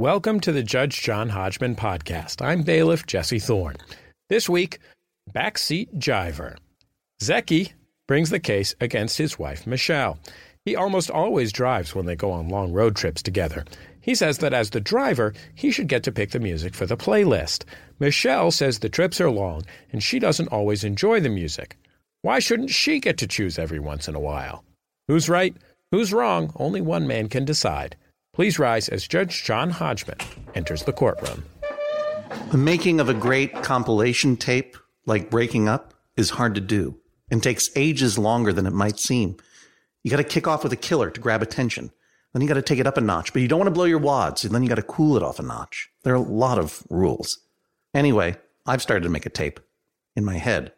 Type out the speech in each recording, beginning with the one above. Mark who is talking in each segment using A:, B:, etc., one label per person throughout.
A: Welcome to the Judge John Hodgman podcast. I'm bailiff Jesse Thorn. This week, backseat jiver. Zeki brings the case against his wife, Michelle. He almost always drives when they go on long road trips together. He says that as the driver, he should get to pick the music for the playlist. Michelle says the trips are long and she doesn't always enjoy the music. Why shouldn't she get to choose every once in a while? Who's right? Who's wrong? Only one man can decide. Please rise as Judge John Hodgman enters the courtroom.
B: The making of a great compilation tape, like Breaking Up, is hard to do and takes ages longer than it might seem. You got to kick off with a killer to grab attention. Then you got to take it up a notch, but you don't want to blow your wads, and then you got to cool it off a notch. There are a lot of rules. Anyway, I've started to make a tape in my head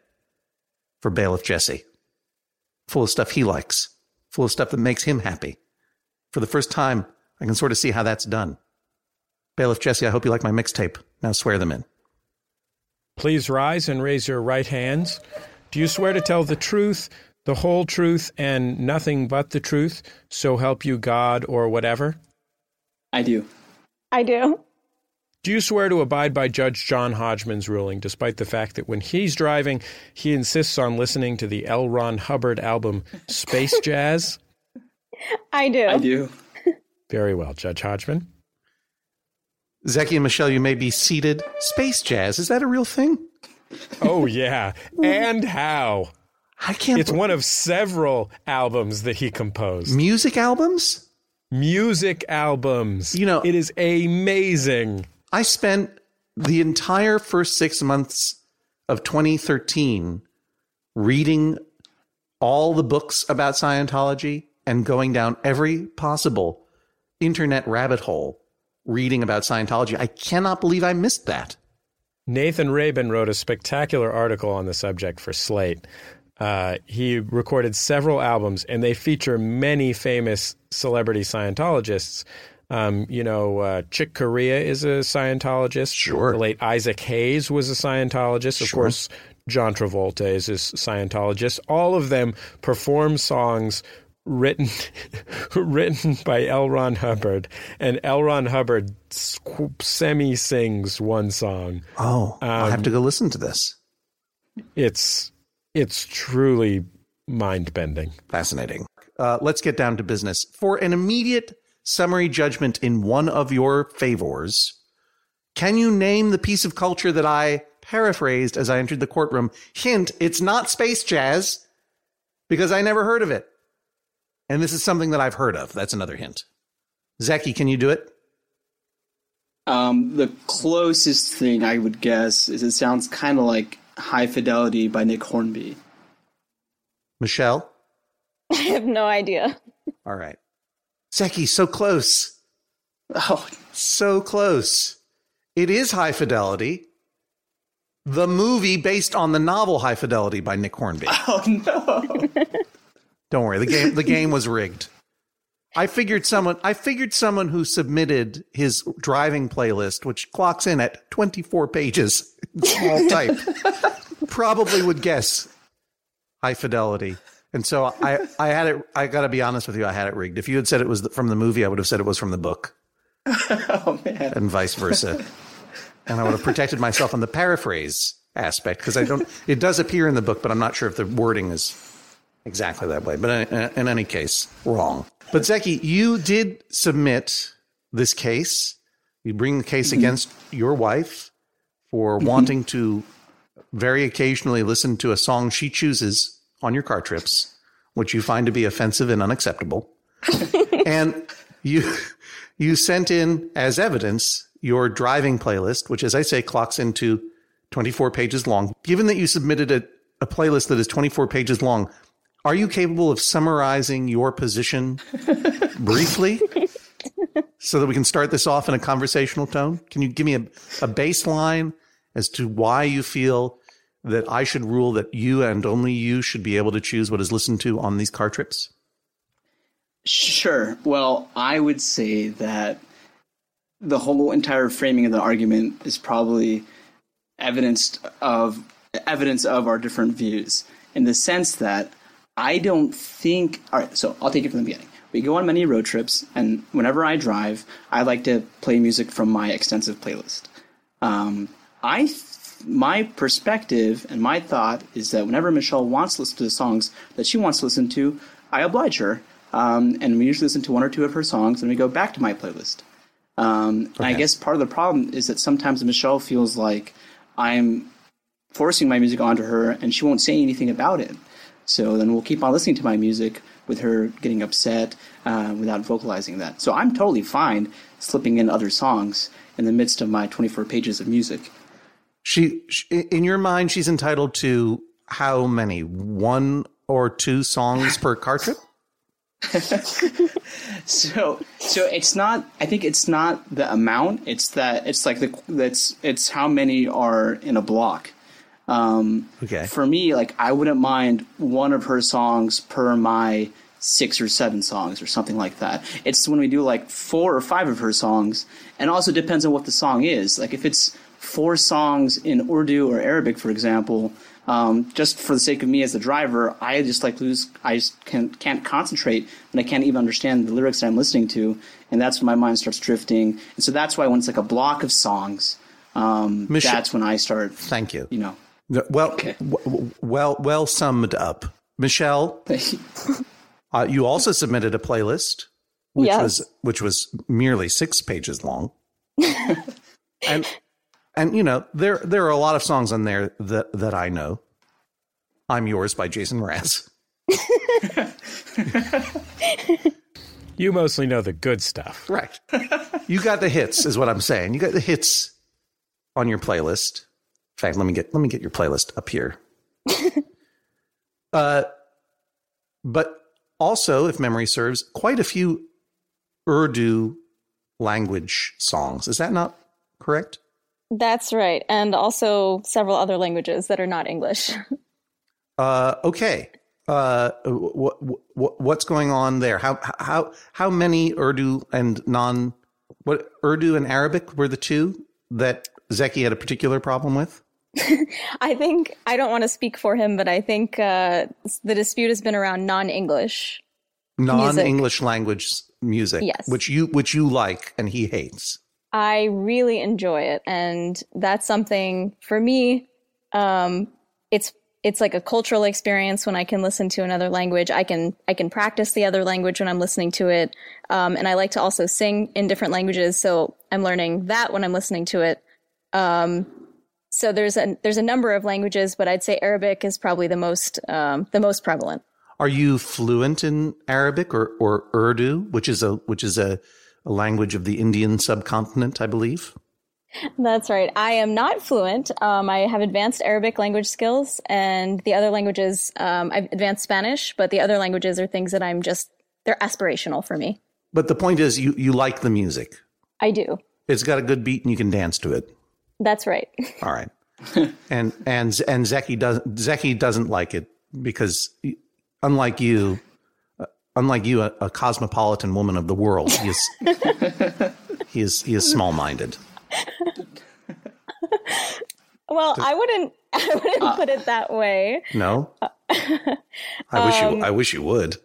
B: for Bailiff Jesse, full of stuff he likes, full of stuff that makes him happy. For the first time, I can sort of see how that's done. Bailiff Jesse, I hope you like my mixtape. Now swear them in.
A: Please rise and raise your right hands. Do you swear to tell the truth, the whole truth, and nothing but the truth, so help you God or whatever?
C: I do.
D: I do.
A: Do you swear to abide by Judge John Hodgman's ruling, despite the fact that when he's driving, he insists on listening to the L. Ron Hubbard album Space Jazz?
D: I do.
C: I do.
A: Very well, Judge Hodgman.
B: Zeki and Michelle, you may be seated. Space jazz, is that a real thing?
A: Oh, yeah. and how?
B: I can't.
A: It's one of several albums that he composed.
B: music albums?
A: Music albums.
B: You know-
A: it is amazing.
B: I spent the entire first six months of 2013 reading all the books about Scientology and going down every possible internet rabbit hole reading about Scientology. I cannot believe I missed that.
A: Nathan Rabin wrote a spectacular article on the subject for Slate. Uh, he recorded several albums, and they feature many famous celebrity Scientologists. Um, you know, uh, Chick Corea is a Scientologist.
B: Sure.
A: The late Isaac Hayes was a Scientologist. Of
B: Sure.
A: course, John Travolta is a Scientologist. All of them perform songs written written by L. Ron Hubbard, and L. Ron Hubbard semi sings one song.
B: Oh, I'll have to
A: Um,
B: go listen to this.
A: It's it's truly mind bending.
B: Fascinating. Uh, let's get down to business. For an immediate summary judgment in one of your favors, can you name the piece of culture that I paraphrased as I entered the courtroom? Hint, it's not space jazz because I never heard of it. And this is something that I've heard of. That's another hint. Zeki, can you do it?
C: Um, the closest thing I would guess is it sounds kind of like High Fidelity by Nick Hornby.
B: Michelle?
D: I have no idea.
B: All right. Zeki, so close.
C: Oh,
B: So close. It is High Fidelity, the movie based on the novel High Fidelity by Nick Hornby.
C: oh no!
B: Don't worry, the game the game was rigged. I figured someone I figured someone who submitted his driving playlist, which clocks in at 24 pages small type, probably would guess High Fidelity. And so I, I had it. I got to be honest with you. I had it rigged. If you had said it was from the movie, I would have said it was from the book.
C: oh man!
B: and vice versa. and I would have protected myself on the paraphrase aspect because I don't. It does appear in the book, but I'm not sure if the wording is exactly that way. But in, any case, wrong. But Zeki, you did submit this case. You bring the case mm-hmm. against your wife for mm-hmm. wanting to very occasionally listen to a song she chooses on your car trips, which you find to be offensive and unacceptable. and you you sent in as evidence your driving playlist, which, as I say, clocks into 24 pages long. Given that you submitted a, a playlist that is 24 pages long, are you capable of summarizing your position briefly so that we can start this off in a conversational tone? Can you give me a, a baseline as to why you feel that I should rule that you and only you should be able to choose what is listened to on these car trips?
C: Sure. Well, I would say that the whole entire framing of the argument is probably evidence of evidence of our different views in the sense that I don't think. All right, so I'll take it from the beginning. we go on many road trips, and whenever I drive, I like to play music from my extensive playlist. Um, I, th- my perspective and my thought is that whenever Michelle wants to listen to the songs that she wants to listen to, I oblige her, um, and we usually listen to one or two of her songs, and we go back to my playlist. Um, and I guess part of the problem is that sometimes Michelle feels like I'm forcing my music onto her, and she won't say anything about it. So then we'll keep on listening to my music with her getting upset uh, without vocalizing that. So I'm totally fine slipping in other songs in the midst of my 24 pages of music.
B: She, she, in your mind, she's entitled to how many? One or two songs per car trip?
C: So so it's not. I think it's not the amount. It's that it's like the that's it's how many are in a block. Um,
B: Okay.
C: For me, like I wouldn't mind one of her songs per my six or seven songs or something like that. It's when we do like four or five of her songs, and also depends on what the song is. Like if it's four songs in Urdu or Arabic, for example, um, just for the sake of me as the driver, I just like lose. I just can't, can't concentrate, and I can't even understand the lyrics that I'm listening to, and that's when my mind starts drifting. And so that's why when it's like a block of songs, um,
B: Mich-
C: that's when I start.
B: Thank you.
C: You know.
B: Well,
C: Okay.
B: w- w- well, well summed up, Michelle. Uh, you also submitted a playlist, which
D: Yes.
B: was which was merely six pages long, and and you know there there are a lot of songs on there that that I know. I'm yours by Jason Mraz.
A: You mostly know the good stuff.
B: Right. you got the hits, is what I'm saying. You got the hits on your playlist. In fact, let me get let me get your playlist up here. uh, but also, if memory serves, quite a few Urdu language songs. Is that not correct?
D: That's right. And also several other languages that are not English.
B: Uh, okay. Uh, what, what what's going on there? How how how many Urdu and non what Urdu and Arabic were the two that Zeki had a particular problem with?
D: I think, I don't want to speak for him, but I think uh, the dispute has been around non English.
B: non-English language music,
D: Yes.
B: which you which you like and he hates.
D: I really enjoy it. And that's something for me, um, it's it's like a cultural experience when I can listen to another language. I can I can practice the other language when I'm listening to it, um, and I like to also sing in different languages. So I'm learning that when I'm listening to it. Um, so there's a there's a number of languages, but I'd say Arabic is probably the most um, the most prevalent.
B: Are you fluent in Arabic or or Urdu, which is a which is a, a language of the Indian subcontinent, I believe?
D: That's right. I am not fluent. Um, I have advanced Arabic language skills, and the other languages, um, I've advanced Spanish, but the other languages are things that I'm just, they're aspirational for me.
B: But the point is, you you like the music.
D: I do.
B: It's got a good beat, and you can dance to it.
D: That's right.
B: All right. and and and Zeki does Zeki doesn't like it because unlike you, uh, unlike you, a, a cosmopolitan woman of the world, he is he is he is small minded.
D: Well, I wouldn't, I wouldn't uh, put it that way.
B: No, uh, I wish you um, I wish you would.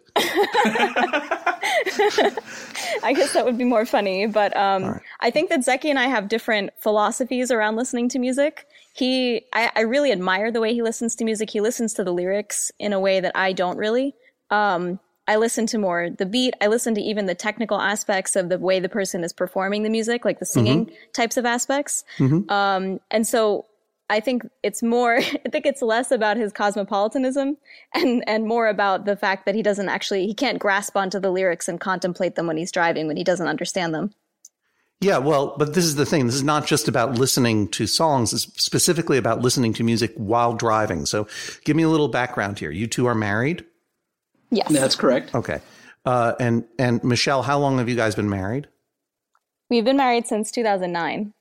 D: I guess that would be more funny, but um, I think that Zeki and I have different philosophies around listening to music. He, I, I really admire the way he listens to music. He listens to the lyrics in a way that I don't really. Um, I listen to more the beat. I listen to even the technical aspects of the way the person is performing the music, like the singing types of aspects. Um, and so I think it's more, I think it's less about his cosmopolitanism and, and more about the fact that he doesn't actually, he can't grasp onto the lyrics and contemplate them when he's driving, when he doesn't understand them.
B: Yeah, well, but this is the thing. This is not just about listening to songs. It's specifically about listening to music while driving. So, give me a little background here. You two are married,
D: Yes.
C: That's correct.
B: okay? Uh, and and Michelle, how long have you guys been married?
D: We've been married since 2009.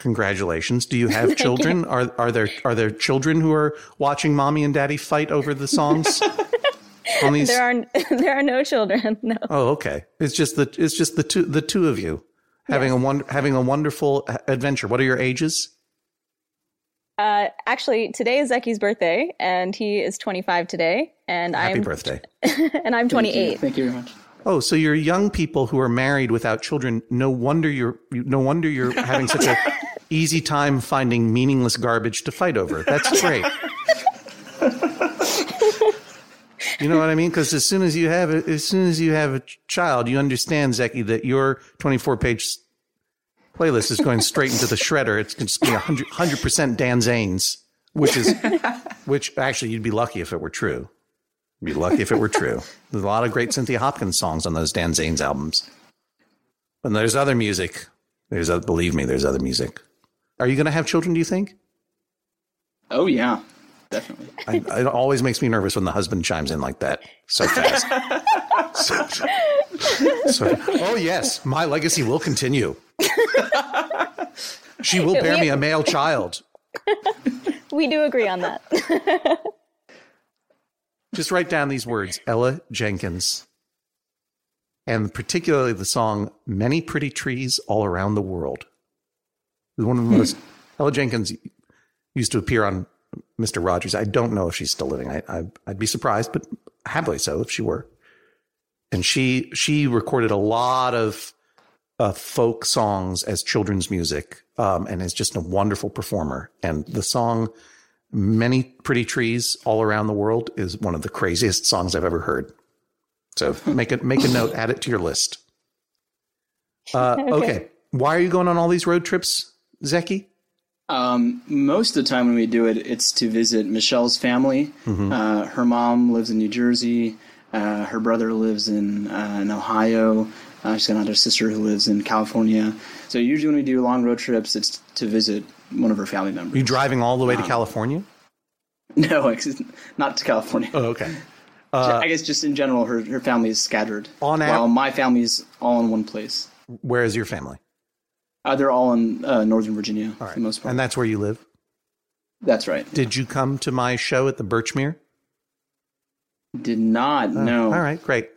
B: Congratulations. Do you have children? Are are there are there children who are watching mommy and daddy fight over the songs? On these
D: There are, there are no children. No.
B: Oh, okay. It's just the it's just the two the two of you having a one having a wonderful adventure. What are your ages?
D: Uh, actually, today is Zeki's birthday, and he is 25 today, and
B: Happy
D: I'm
B: birthday.
D: and I'm
C: Thank you.
D: 28.
C: Thank you very much.
B: Oh, so you're young people who are married without children. No wonder you're no wonder you're having such a easy time finding meaningless garbage to fight over. That's great. You know what I mean? Because as soon as you have a, as soon as you have a child, you understand, Zeki, that your 24 page playlist is going straight into the shredder. It's just going to be 100 percent Dan Zanes, which is which actually you'd be lucky if it were true. You'd be lucky if it were true. There's a lot of great Cynthia Hopkins songs on those Dan Zanes albums. And there's other music. There's other, believe me, there's other music. Are you going to have children? Do you think?
C: Oh yeah, definitely.
B: I, it always makes me nervous when the husband chimes in like that so fast. so, so- oh yes, my legacy will continue. she will bear me a male child.
D: We do agree on that.
B: Just write down these words: Ella Jenkins, and particularly the song "Many Pretty Trees All Around the World." One of the most Ella Jenkins used to appear on Mr. Rogers. I don't know if she's still living. I, I I'd be surprised, but happily so if she were. And she she recorded a lot of uh, folk songs as children's music, um, and is just a wonderful performer. And the song "Many Pretty Trees All Around the World" is one of the craziest songs I've ever heard. So make it make a note, add it to your list. Uh, okay. why are you going on all these road trips, Zeki?
C: Um, most of the time when we do it, it's to visit Michelle's family. Uh, her mom lives in New Jersey. Uh, her brother lives in, uh, in Ohio. Uh, she's got another sister who lives in California. So usually when we do long road trips, it's to visit one of her family members.
B: Are you driving all the way to California?
C: No, not to California.
B: Oh, okay.
C: I guess just in general, her, her family is scattered.
B: On av-
C: while my family is all in one place.
B: Where is your family?
C: Uh, they're all in uh, Northern Virginia for the most part.
B: And that's where you live.
C: That's right.
B: Did you come to my show at the Birchmere?
C: Did not know.
B: All right, great.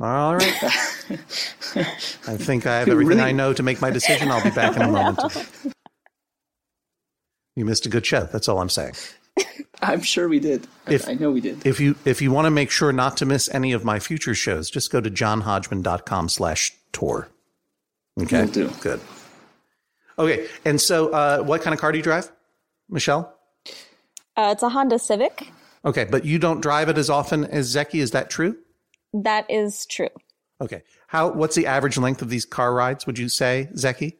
B: All right. I think I have everything
C: Really?
B: I know to make my decision. I'll be back in a moment. You missed a good show. That's all I'm saying.
C: I'm sure we did. I-
B: If-
C: I know we did.
B: If you if you want to make sure not to miss any of my future shows, just go to johnhodgman.com slash tour. Okay.
C: Will do.
B: Good. Okay. And so uh, what kind of car do you drive? Michelle?
D: Uh, it's a Honda Civic.
B: Okay, but you don't drive it as often as Zeki, is that true?
D: That is true.
B: Okay. How what's the average length of these car rides, would you say, Zeki?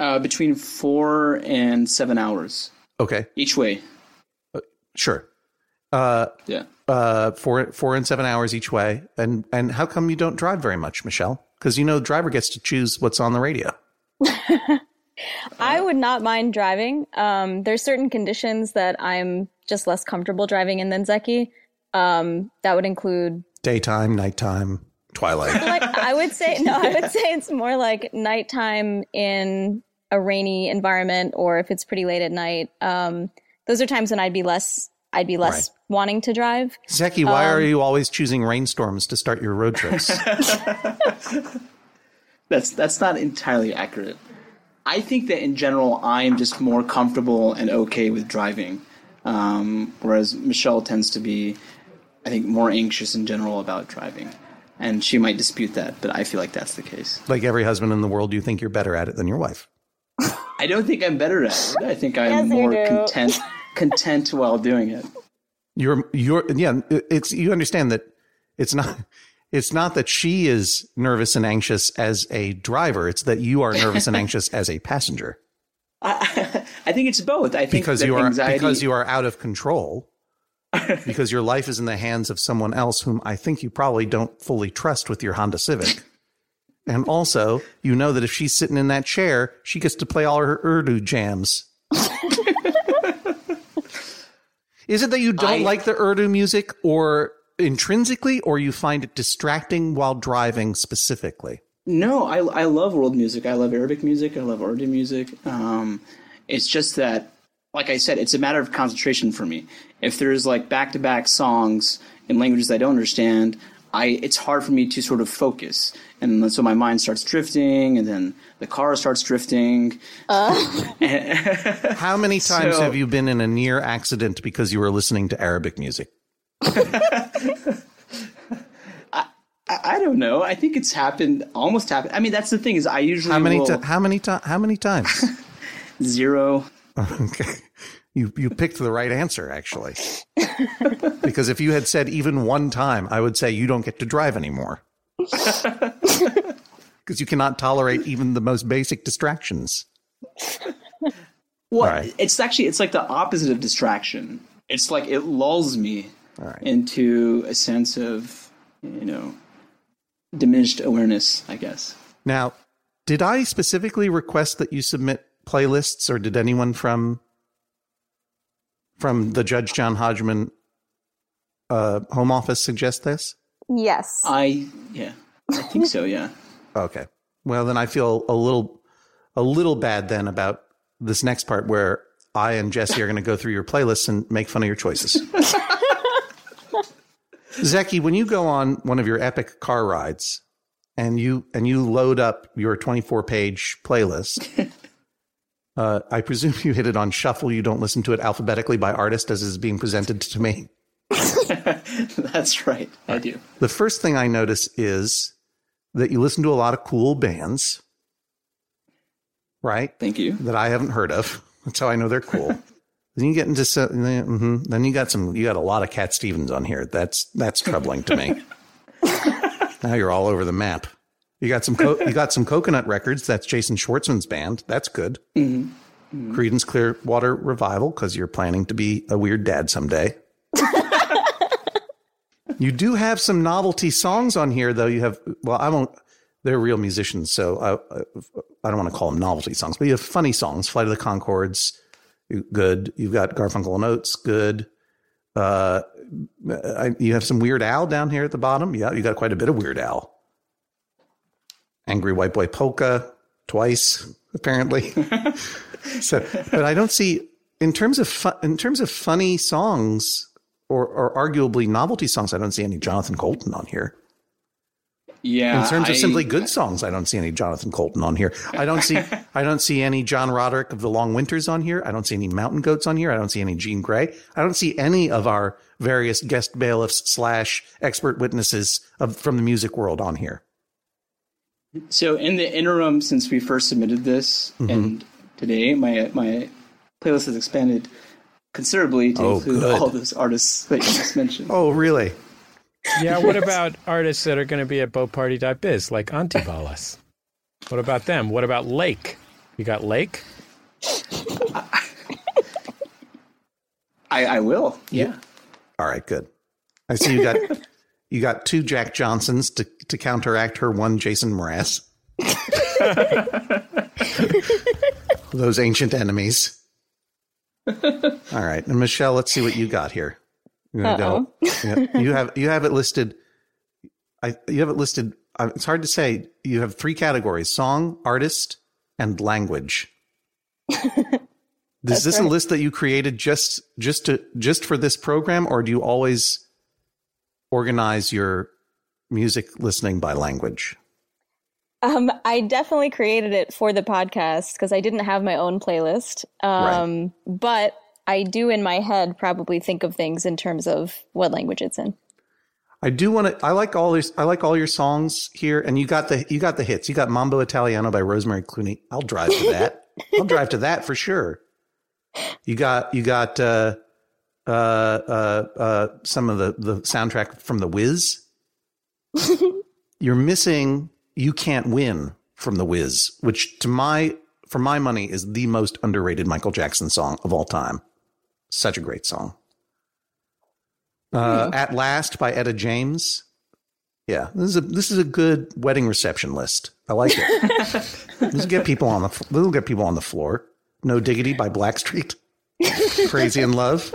C: Uh, between four and seven hours
B: Okay,
C: each way.
B: sure. Uh
C: Yeah.
B: uh four four and seven hours each way. And and how come you don't drive very much, Michelle? Because you know the driver gets to choose what's on the radio.
D: I would not mind driving. Um, there's certain conditions that I'm just less comfortable driving in than Zeki. Um, that would include
B: Daytime, nighttime, twilight.
D: like I would say no, I would say it's more like nighttime in a rainy environment or if it's pretty late at night. Um, those are times when I'd be less I'd be less wanting to drive.
B: Zeki, why are you always choosing rainstorms to start your road trips?
C: That's that's not entirely accurate. I think that in general, I am just more comfortable and okay with driving, um, whereas Michelle tends to be, I think, more anxious in general about driving, and she might dispute that, but I feel like that's the case.
B: like every husband in the world, you think you're better at it than your wife.
C: I don't think I'm better at it. I think I'm
D: Yes,
C: more content content while doing it.
B: You're you're yeah, it's you understand that it's not it's not that she is nervous and anxious as a driver, it's that you are nervous and anxious as a passenger.
C: I think it's both. I think
B: because you are
C: anxiety,
B: because you are out of control because your life is in the hands of someone else whom I think you probably don't fully trust with your Honda Civic. And also, you know that if she's sitting in that chair, she gets to play all her Urdu jams. is it that you don't
C: I-
B: like the Urdu music or intrinsically or you find it distracting while driving specifically?
C: No, I, I love world music. I love Arabic music. I love Urdu music. Um, it's just that, like I said, it's a matter of concentration for me. If there's like back to back songs in languages I don't understand, I it's hard for me to sort of focus, and so my mind starts drifting, and then the car starts drifting. Uh.
B: How many times
C: So-
B: have you been in a near accident because you were listening to Arabic music?
C: I, I don't know. I think it's happened, almost happened. I mean, that's the thing is, I usually
B: How many?
C: will,
B: Ti- how many? Ti- how many times?
C: zero.
B: okay, you you picked the right answer actually. because if you had said even one time, I would say you don't get to drive anymore. Because you cannot tolerate even the most basic distractions.
C: Well,
B: right.
C: it's actually it's like the opposite of distraction. It's like it lulls me
B: right.
C: into a sense of you know diminished awareness. I guess.
B: Now, did I specifically request that you submit playlists, or did anyone from from the Judge John Hodgman uh, home office suggest this?
D: Yes.
C: I yeah, I think so. Yeah.
B: Okay. Well, then I feel a little a little bad then about this next part where I and Jesse are going to go through your playlists and make fun of your choices. Zeki, when you go on one of your epic car rides and you and you load up your 24 page playlist, uh, I presume you hit it on shuffle. You don't listen to it alphabetically by artist as is being presented to me.
C: That's right. I do.
B: The first thing I notice is that you listen to a lot of cool bands, right?
C: Thank you.
B: That I haven't heard of. That's how I know they're cool. then you get into some, mhm. then you got some, you got a lot of Cat Stevens on here. That's that's troubling to me. now you're all over the map. You got some, co- you got some Coconut Records. That's Jason Schwartzman's band. That's good.
C: Mm-hmm.
B: Creedence Clearwater Revival because you're planning to be a weird dad someday. You do have some novelty songs on here, though. You have, well, I won't, they're real musicians, so I, I don't want to call them novelty songs, but you have funny songs. Flight of the Conchords, good. You've got Garfunkel and Oates, good. Uh, I, you have some Weird Al down here at the bottom. Yeah, you got quite a bit of Weird Al. Angry White Boy Polka, twice, apparently. so, but I don't see, in terms of, fu- in terms of funny songs, or, or arguably novelty songs, I don't see any Jonathan Coulton on here.
C: Yeah.
B: In terms of simply good songs, I don't see any Jonathan Coulton on here. I don't see I don't see any John Roderick of the Long Winters on here. I don't see any Mountain Goats on here. I don't see any Jean Grae. I don't see any of our various guest bailiffs slash expert witnesses of from the music world on here.
C: So in the interim, since we first submitted this,
B: Mm-hmm.
C: and today my my playlist has expanded considerably to
B: Oh,
C: include
B: good.
C: all those artists that you just mentioned.
B: Oh, really?
A: Yeah, what about artists that are going to be at boatparty.biz, like Antibalas? What about them? What about Lake? You got Lake?
C: I, I will. Yeah.
B: All right, good. I see you got you got two Jack Johnsons to to counteract her one Jason Mraz. Those ancient enemies. All right, and Michelle, let's see what you got here. You, gonna go- yeah, you have you have it listed. I you have it listed. uh, It's hard to say. You have three categories: song, artist, and language. Is this a list that you created just just to just for this program, or do you always organize your music listening by language?
D: Um, I definitely created it for the podcast because I didn't have my own playlist. Um, but I do in my head probably think of things in terms of what language it's in.
B: I do want to. I like all these. I like all your songs here, and you got the you got the hits. You got Mambo Italiano by Rosemary Clooney. I'll drive to that. I'll drive to that for sure. You got you got uh, uh, uh, uh, some of the the soundtrack from The Wiz. You're missing. You can't win from The Wiz, which to my for my money is the most underrated Michael Jackson song of all time. Such a great song. Uh, At Last by Etta James. Yeah, this is a this is a good wedding reception list. I like it. this get people on the this will get people on the floor. No Diggity by Blackstreet. Crazy in Love.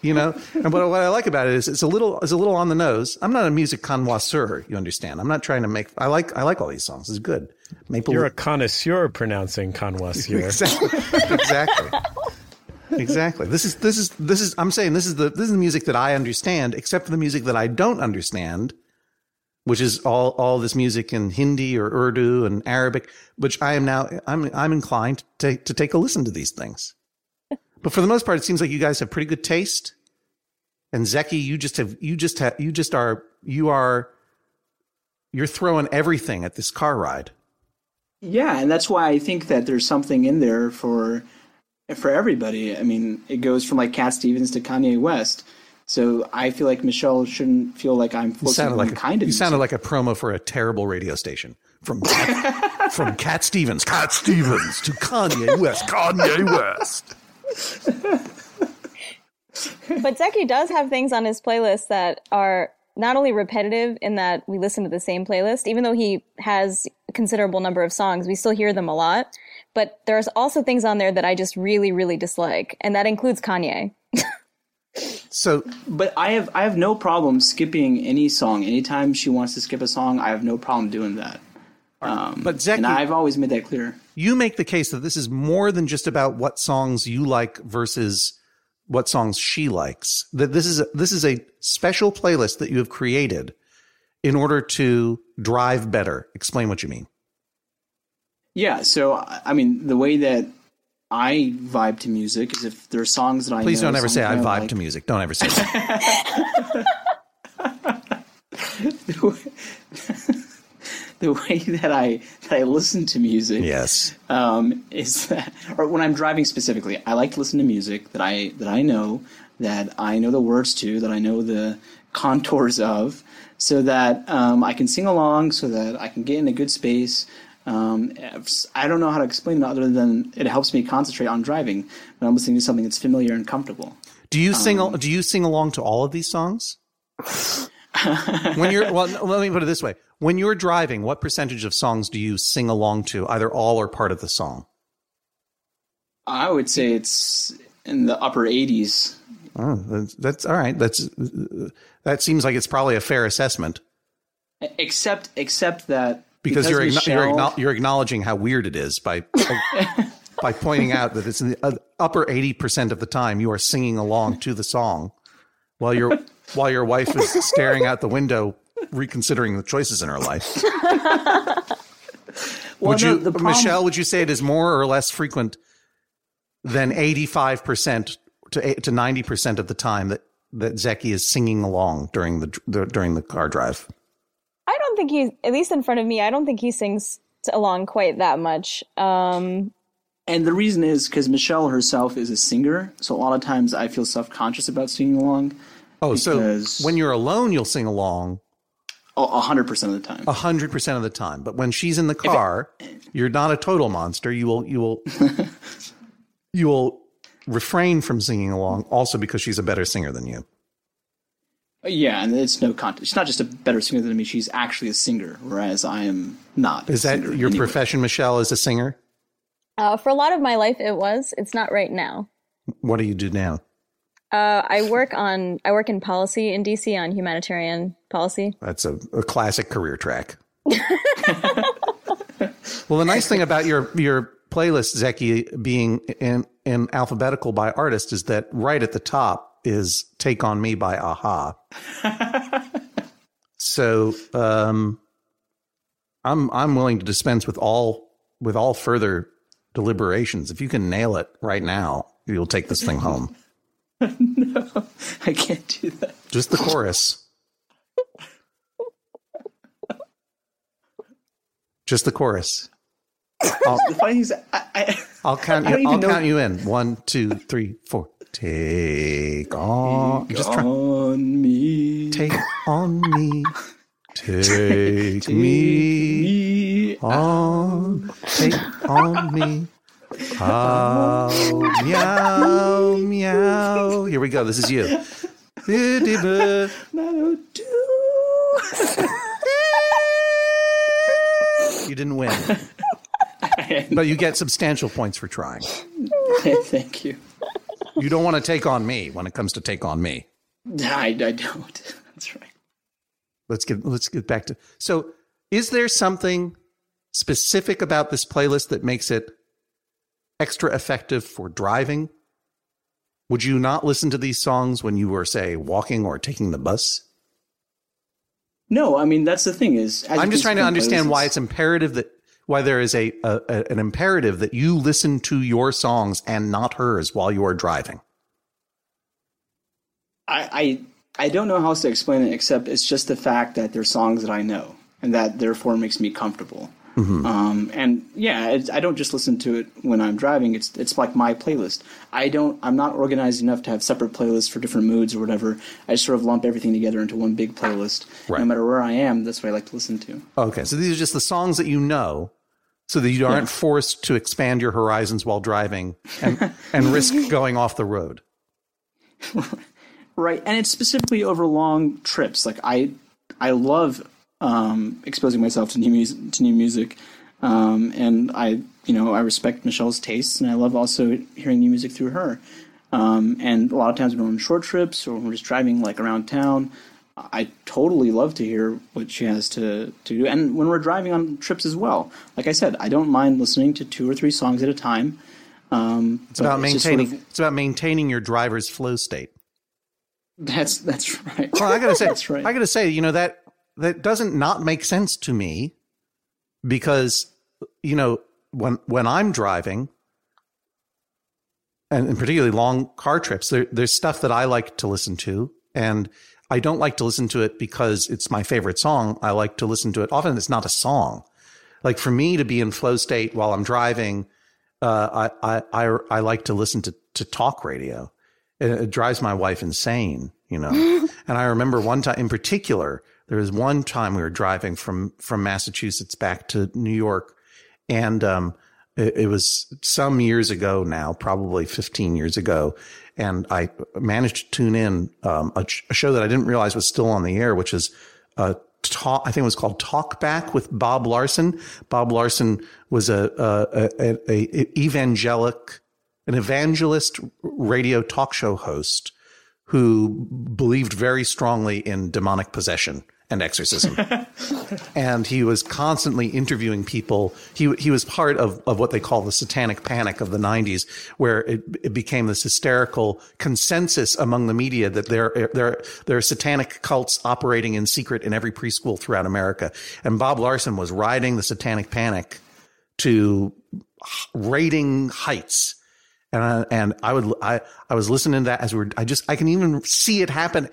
B: You know, and what, what I like about it is it's a little it's a little on the nose. I'm not a music connoisseur, you understand. I'm not trying to make. I like I like all these songs. It's good. Maple.
A: You're a connoisseur pronouncing connoisseur.
B: exactly. exactly. Exactly. This is this is this is I'm saying this is the this is the music that I understand, except for the music that I don't understand, which is all all this music in Hindi or Urdu and Arabic, which I am now I'm I'm inclined to to take a listen to these things. But for the most part, it seems like you guys have pretty good taste. And Zeki, you just have you just have you just are you are you're throwing everything at this car ride.
C: Yeah, and that's why I think that there's something in there for for everybody. I mean, it goes from like Cat Stevens to Kanye West. So I feel like Michelle shouldn't feel like I'm
B: sounded like a,
C: kind of
B: you sounded like a promo for a terrible radio station from Cat, from Cat Stevens, Cat Stevens to Kanye West, Kanye West.
D: But Zeki does have things on his playlist that are not only repetitive in that we listen to the same playlist, even though he has a considerable number of songs, we still hear them a lot. But there's also things on there that I just really, really dislike, and that includes Kanye.
B: So
C: But I have I have no problem skipping any song. Anytime she wants to skip a song, I have no problem doing that. Um,
B: But Zeki-
C: and I've always made that clear.
B: You make the case that this is more than just about what songs you like versus what songs she likes. That this is a, this is a special playlist that you have created in order to drive better. Explain what you mean.
C: Yeah. So I I mean, the way that I vibe to music is if there are songs that I
B: Please
C: know,
B: don't ever say I vibe
C: like.
B: to music. Don't ever say that.
C: the way that I that I listen to music
B: yes.
C: um, is that, or when I'm driving specifically, I like to listen to music that I that I know that I know the words to, that I know the contours of, so that um, I can sing along, so that I can get in a good space. Um, I don't know how to explain it other than it helps me concentrate on driving when I'm listening to something that's familiar and comfortable.
B: Do you sing?
C: Um,
B: do you sing along to all of these songs? when you're well, let me put it this way: when you're driving, what percentage of songs do you sing along to, either all or part of the song?
C: I would say it's in the upper 80s.
B: Oh, that's, that's all right. That's that seems like it's probably a fair assessment
C: Except, except that
B: because, you're, acknow- you're,
C: Michelle-
B: acknow- you're acknowledging how weird it is by by pointing out that it's in the uh, upper eighty percent of the time you are singing along to the song while your while your wife is staring out the window reconsidering the choices in her life.
C: Well,
B: would
C: no,
B: you,
C: the problem-
B: Michelle? Would you say it is more or less frequent than eighty-five percent to to ninety percent of the time that that Zeki is singing along during the, the during the car drive?
D: I don't think he, at least in front of me, I don't think he sings along quite that much. Um,
C: And the reason is because Michelle herself is a singer, so a lot of times I feel self conscious about singing along.
B: Oh, so when you're alone, you'll sing along
C: A a hundred percent of the time.
B: A hundred percent of the time. But when she's in the car, you're not a total monster. You will you will you will refrain from singing along, also because she's a better singer than you.
C: Yeah, and it's no contest. She's not just a better singer than me; she's actually a singer, whereas I am not.
B: Is that your
C: anyway.
B: profession, Michelle, as a singer?
D: uh, for a lot of my life, it was. It's not right now.
B: What do you do now?
D: Uh, I work on, I work in policy in DC on humanitarian policy.
B: That's a, a classic career track. well, the nice thing about your your playlist, Zeki, being in, in alphabetical by artist, is that right at the top is "Take on Me" by a-ha. so, um, I'm I'm willing to dispense with all with all further deliberations. If you can nail it right now, you'll take this thing home.
C: I can't do that.
B: Just the chorus. Just the chorus. I'll,
C: The funny is, I, I,
B: I'll count
C: I
B: you, I'll
C: know-
B: count you in. One, two, three, four. Take on. Just try.
C: on me,
B: Take on me. Take me
C: me.
B: on. Take on me. Ow, meow, meow. Here we go. This is you. Diddy-ba.
C: No, do.
B: You didn't win. but you get substantial points for trying.
C: Thank you.
B: You don't want to take on me when it comes to take on me.
C: I, I don't. That's right.
B: Let's get let's get back to So, is there something specific about this playlist that makes it extra effective for driving? Would you not listen to these songs when you were say walking or taking the bus?
C: No, I mean that's the thing is. as
B: I'm just trying to understand why it's imperative that why there is a, a, a an imperative that you listen to your songs and not hers while you are driving.
C: I, I I don't know how else to explain it except it's just the fact that they're songs that I know. and that therefore makes me comfortable.
B: Mm-hmm.
C: Um, and yeah, it's, I don't just listen to it when I'm driving. It's it's like my playlist. I don't. I'm not organized enough to have separate playlists for different moods or whatever. I just sort of lump everything together into one big playlist.
B: Right.
C: No matter where I am, that's what I like to listen to.
B: Okay, so these are just the songs that you know, so that you aren't
C: Yeah.
B: forced to expand your horizons while driving and and risk going off the road.
C: Right, and it's specifically over long trips. Like I, I love um, exposing myself to new music. To new music, um, and I, you know, I respect Michelle's tastes, and I love also hearing new music through her. Um, and a lot of times when we're on short trips or when we're just driving like around town, I totally love to hear what she has to, to do. And when we're driving on trips as well, like I said, I don't mind listening to two or three songs at a time. Um,
B: It's about maintaining. it's about maintaining your driver's flow state.
C: That's that's right.
B: Well, I gotta say,
C: That's right.
B: I gotta say, you know that that doesn't not make sense to me because you know when when I'm driving, and, and particularly long car trips, there, there's stuff that I like to listen to, and I don't like to listen to it because it's my favorite song. I like to listen to it. Often it's not a song. Like for me to be in flow state while I'm driving, uh, I, I I I like to listen to to talk radio it, it drives my wife insane, you know. and I remember one time in particular, there was one time we were driving from from Massachusetts back to New York, and um, it, it was some years ago now, probably 15 years ago, and I managed to tune in um, a, a show that I didn't realize was still on the air, which is uh, talk. I think it was called Talk Back with Bob Larson. Bob Larson was a a, a, a, a evangelic an evangelist radio talk show host who believed very strongly in demonic possession and exorcism. and he was constantly interviewing people. He he was part of, of what they call the satanic panic of the 90s, where it, it became this hysterical consensus among the media that there, there, there are satanic cults operating in secret in every preschool throughout America. And Bob Larson was riding the satanic panic to rating heights and I, and I would I I was listening to that as we were I just I can even see it happen.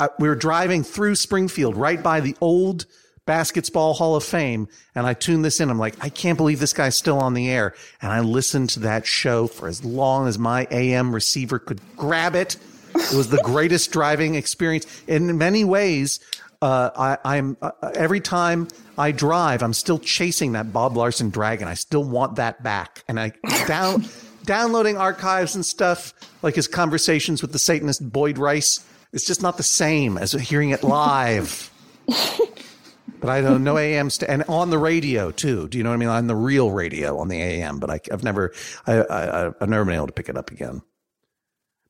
B: I, we were driving through Springfield, right by the old Basketball Hall of Fame, and I tuned this in. I'm like, I can't believe this guy's still on the air, and I listened to that show for as long as my AM receiver could grab it. It was the greatest driving experience in many ways. Uh, I, I'm uh, every time I drive, I'm still chasing that Bob Larson dragon. I still want that back, and I down downloading archives and stuff like his conversations with the Satanist Boyd Rice. It's just not the same as hearing it live. but I don't know AM st- and on the radio too. Do you know what I mean? On the real radio on the AM, but I, have never, I, I, I've never been able to pick it up again.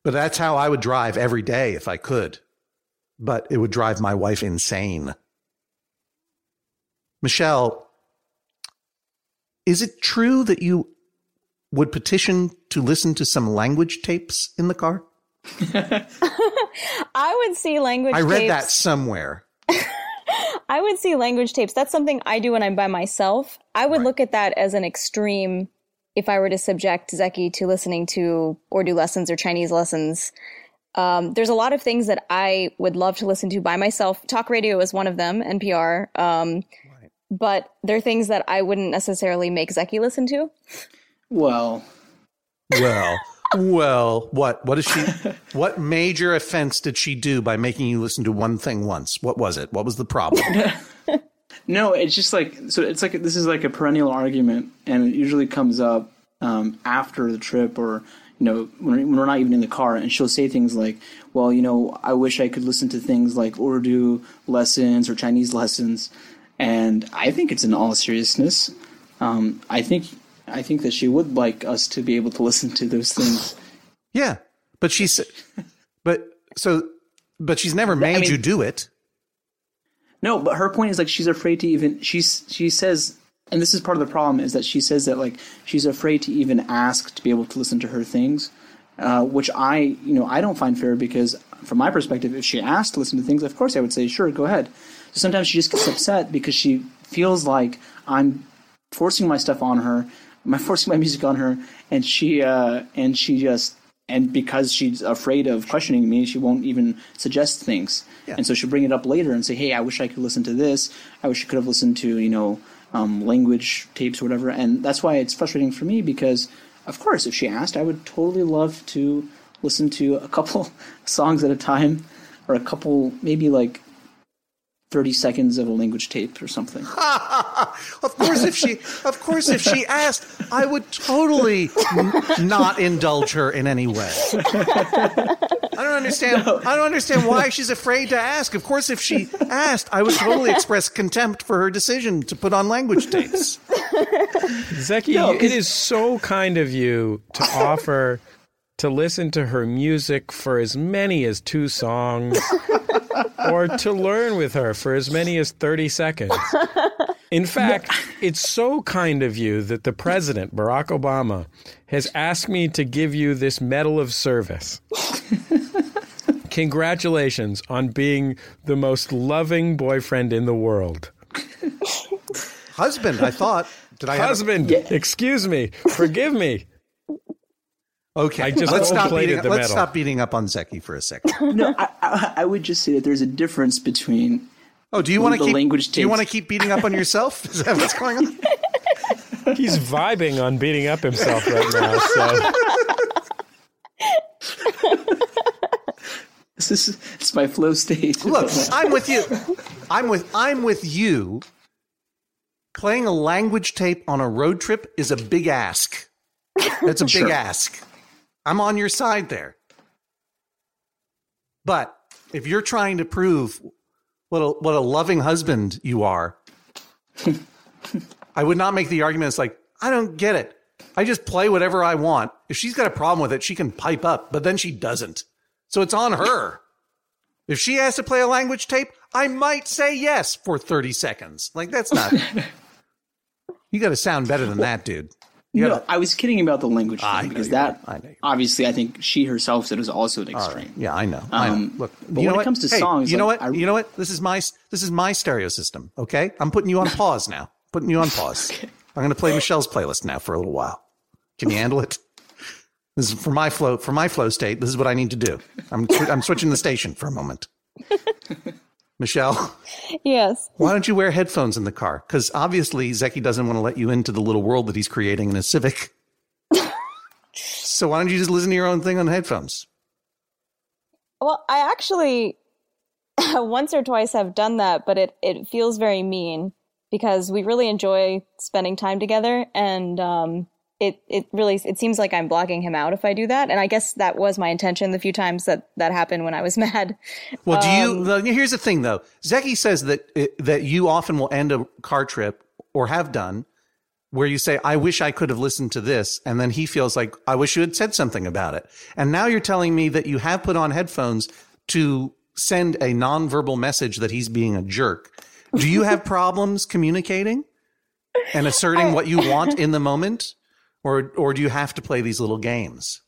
B: But that's how I would drive every day if I could. But it would drive my wife insane. Michelle, is it true that you would petition to listen to some language tapes in the car?
D: I would see language
B: I read
D: tapes.
B: that somewhere.
D: I would see language tapes. That's something I do when I'm by myself. I would look at that as an extreme if I were to subject Zeki to listening to Urdu lessons or Chinese lessons. Um, there's a lot of things that I would love to listen to by myself. Talk radio is one of them, NPR. Um, But there are things that I wouldn't necessarily make Zeki listen to.
C: Well,
B: Well, well, what? What is she? What major offense did she do by making you listen to one thing once? What was it? What was the problem?
C: no, it's just like so. It's like this is like a perennial argument, and it usually comes up um, after the trip, or you know, when, we're not even in the car, and she'll say things like, "Well, you know, I wish I could listen to things like Urdu lessons or Chinese lessons," and I think it's in all seriousness. Um, I think I think that she would like us to be able to listen to those things.
B: yeah, but she's, but so, but she's never made
C: mean-
B: you do it.
C: No, but her point is like she's afraid to even she's she says and this is part of the problem is that she says that like she's afraid to even ask to be able to listen to her things, uh, which I you know I don't find fair because from my perspective, if she asked to listen to things, of course I would say sure, go ahead. So sometimes she just gets upset because she feels like I'm forcing my stuff on her, I'm forcing my music on her, and she uh, and she just and because she's afraid of questioning me, she won't even suggest things.
B: Yeah.
C: And so she'll bring it up later and say, "Hey, I wish I could listen to this. I wish I could have listened to you know um, language tapes or whatever." And that's why it's frustrating for me because, of course, if she asked, I would totally love to listen to a couple songs at a time, or a couple maybe like 30 seconds of a language tape or something.
B: Of course, if she, of course, if she asked, I would totally n- not indulge her in any way. I don't understand. I don't understand why she's afraid to ask. Of course, if she asked, I would totally express contempt for her decision to put on language tapes.
A: Zeki,
C: No, 'cause-
A: it is so kind of you to offer to listen to her music for as many as two songs or to learn with her for as many as 30 seconds. In fact, it's so kind of you that the president, Barack Obama, has asked me to give you this medal of service. Congratulations on being the most loving boyfriend in the world.
B: Husband, I thought. Did I have a-
A: Husband, excuse me, forgive me.
B: Okay,
A: I just
B: let's stop beating.
A: the
B: Let's
A: medal.
B: stop beating up on Zeki for a second.
C: no, I, I, I would just say that there's a difference between
B: Oh, do you want to
C: The
B: keep?
C: language
B: do you want to keep beating up on yourself? Is that what's going on?
A: He's vibing on beating up himself right now. So
C: this is it's my flow state.
B: Look, I'm with you. I'm with I'm with you. Playing a language tape on a road trip is a big ask. That's a big ask. I'm on your side there. But if you're trying to prove what a, what a loving husband you are, I would not make the argument. It's like I don't get it. I just play whatever I want. If she's got a problem with it, she can pipe up, but then she doesn't. So it's on her. If she has to play a language tape, I might say yes for 30 seconds. Like that's not. you got to sound better than that, dude. You
C: no,
B: gotta-
C: I was kidding about the language
B: I
C: thing because that
B: were. I
C: obviously I think she herself said it was also an extreme.
B: yeah, I know. I know.
C: Um,
B: Look,
C: but
B: you know
C: when it
B: what?
C: comes to
B: Hey,
C: songs,
B: you know
C: like,
B: what?
C: I-
B: you know what? This is my this is my stereo system. Okay, I'm putting you on pause now. Putting you on pause. I'm going to play Michelle's playlist now for a little while. Can you handle it? This is for my flow for my flow state. This is what I need to do. I'm I'm switching the station for a moment. Michelle,
D: Yes.
B: why don't you wear headphones in the car? Because obviously Zeki doesn't want to let you into the little world that he's creating in his Civic. so why don't you just listen to your own thing on headphones?
D: Well, I actually once or twice have done that, but it, it feels very mean because we really enjoy spending time together and um, it, it really it seems like I'm blocking him out if I do that. And I guess that was my intention the few times that that happened when I was mad.
B: Well, do
C: Um,
B: you? Here's the thing, though. Zeki says that it, that you often will end a car trip or have done where you say, "I wish I could have listened to this," and then he feels like, "I wish you had said something about it." And now you're telling me that you have put on headphones to send a nonverbal message that he's being a jerk. Do you have problems communicating and asserting what you want in the moment, or or do you have to play these little games?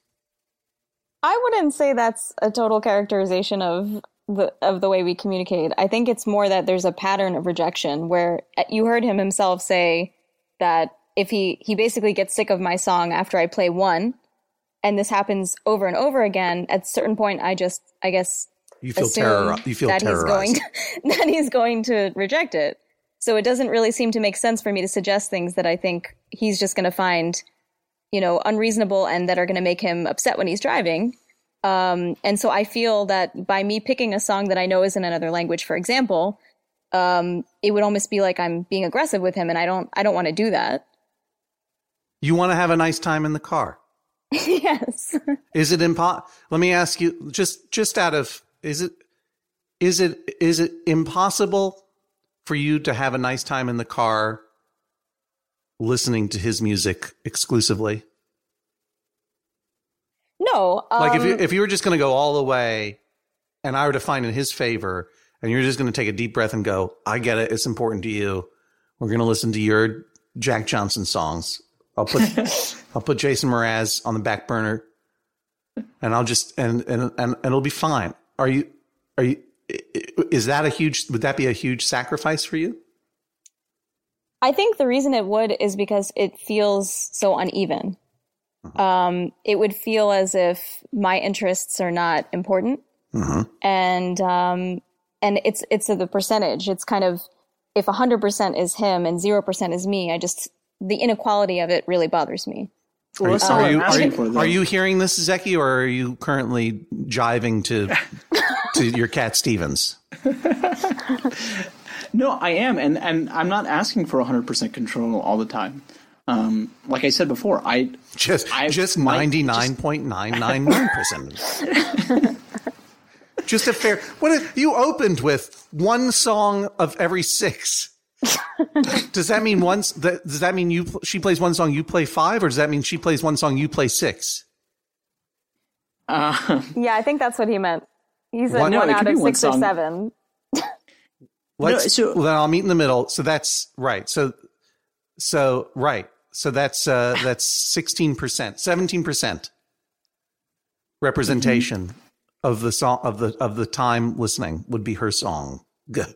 D: I wouldn't say that's a total characterization of the of the way we communicate. I think it's more that there's a pattern of rejection where uh, you heard him himself say that if he he basically gets sick of my song after I play one, and this happens over and over again. At a certain point, I just I guess
B: You feel terror. You feel
D: that he's
B: terrorized.
D: going that he's going to reject it. So it doesn't really seem to make sense for me to suggest things that I think he's just going to find, you know, unreasonable and that are going to make him upset when he's driving. Um, and so I feel that by me picking a song that I know is in another language, for example, um, it would almost be like I'm being aggressive with him, and I don't I don't want to do that.
B: you want to have a nice time in the car.
D: yes.
B: Is it impo- Let me ask you just just out of is it is it is it impossible for you to have a nice time in the car listening to his music exclusively?
D: No. Um,
B: Like if you if you were just going to go all the way and I were to find in his favor and you're just going to take a deep breath and go, "I get it. It's important to you. We're going to listen to your Jack Johnson songs. I'll put I'll put Jason Mraz on the back burner and I'll just and and and, it'll be fine. Are you are you is that a huge would that be a huge sacrifice for you?
D: I think the reason it would is because it feels so uneven. um, it would feel as if my interests are not important. And um, and it's it's the percentage. It's kind of if hundred percent is him and zero percent is me. I just the inequality of it really bothers me.
C: Well, that's not
B: Are you, are, you, are you hearing this, Zeki, or are you currently jiving to to your cat Stevens?
C: No, I am, and and I'm not asking for 100% control all the time. Um, like I said before, I
B: Just
C: I,
B: just 99.999 percent. Just a fair. What if you opened with one song of every six? does that mean once? Does that mean you? She plays one song, you play five, or does that mean she plays one song, you play six?
C: uh,
D: Yeah, I think that's what he meant. He said
B: One-
D: one,
C: no,
D: out of
C: be one
D: six or seven.
B: Let's,
C: so-
B: well, then I'll meet in the middle. So that's right. So, so right. So that's uh that's sixteen percent, seventeen percent representation of the song of the of the time listening would be her song. Good.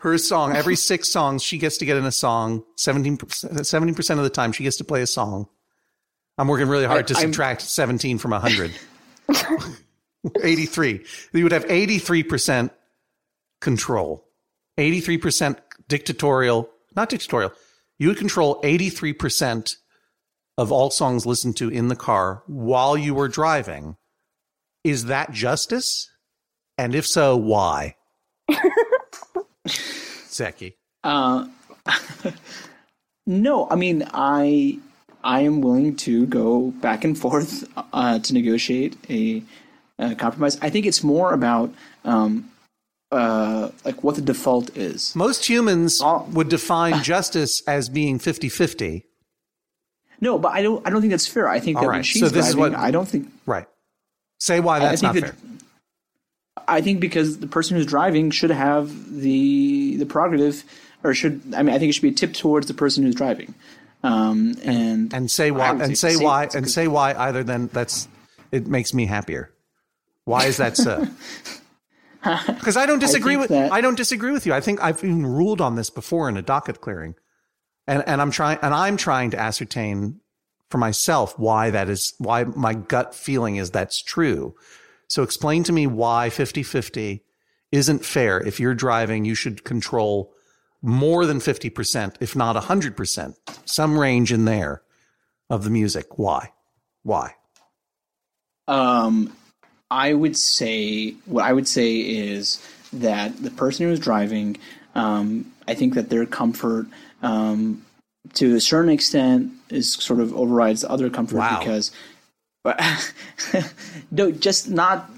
B: Her song. Every six songs she gets to get in a song. 17 percent of the time she gets to play a song. I'm working really hard
C: I-
B: to
C: I'm-
B: subtract 17 from 100. 83. You would have 83% control. 83% dictatorial, not dictatorial. You would control 83% of all songs listened to in the car while you were driving. Is that justice? And if so, why? Zeki.
C: uh, no, I mean I I am willing to go back and forth uh, to negotiate a, a compromise. I think it's more about um, uh, like what the default is.
B: Most humans
C: Oh.
B: would define justice as being 50 50.
C: No, but I don't. I don't think that's fair. I think
B: All
C: that
B: right,
C: when she's
B: so this is what-
C: I don't think.
B: Right. Say why that's not
C: think
B: fair.
C: that, I think because the person who's driving should have the the prerogative, or should I mean I think it should be tipped towards the person who's driving, um, and
B: and say why and say
C: say-
B: why and say why either than that's it makes me happier why is that so because i don't disagree
C: think
B: with
C: that-
B: i don't disagree with you i think i've even ruled on this before in a docket clearing and and i'm trying and i'm trying to ascertain for myself why that is why my gut feeling is that's true so explain to me why 50-50 isn't fair if you're driving you should control more than 50%, if not 100%, some range in there of the music. Why? Why?
C: Um, I would say what I would say is that the person who's driving, um, I think that their comfort, um, to a certain extent, is sort of overrides the other comfort
B: Wow.
C: because, but no, just not,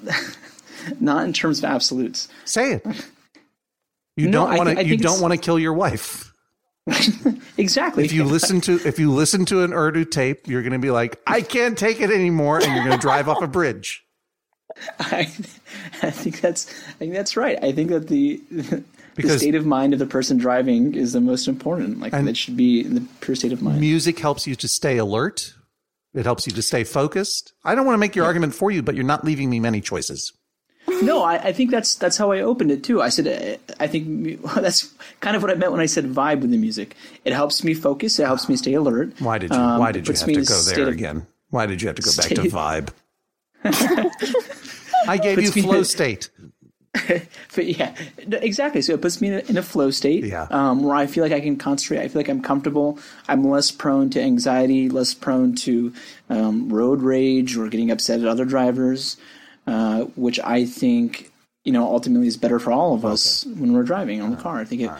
C: not in terms of absolutes.
B: Say it. You
C: No,
B: don't want to. You don't want to kill your wife.
C: Exactly.
B: If you listen to if you listen to an Urdu tape, you're going to be like, I can't take it anymore, and you're going to drive off a bridge.
C: I, I think that's I think that's right. I think that the the state of mind of the person driving is the most important. Like
B: And-
C: it should be the pure state of mind.
B: Music helps you to stay alert. It helps you to stay focused. I don't want to make your argument for you, but you're not leaving me many choices.
C: No, I, I think that's that's how I opened it too. I said I think that's kind of what I meant when I said vibe with the music. It helps me focus. It helps me stay alert.
B: Why did you?
C: Um,
B: why did you have to go there again? Why did you have to go back to vibe? I gave you
C: in
B: flow state.
C: But yeah, exactly. So it puts me in a, in a flow state,
B: Yeah.
C: um, where I feel like I can concentrate. I feel like I'm comfortable. I'm less prone to anxiety, less prone to um, road rage or getting upset at other drivers, uh, which I think you know ultimately is better for all of us when we're driving on the car. I think it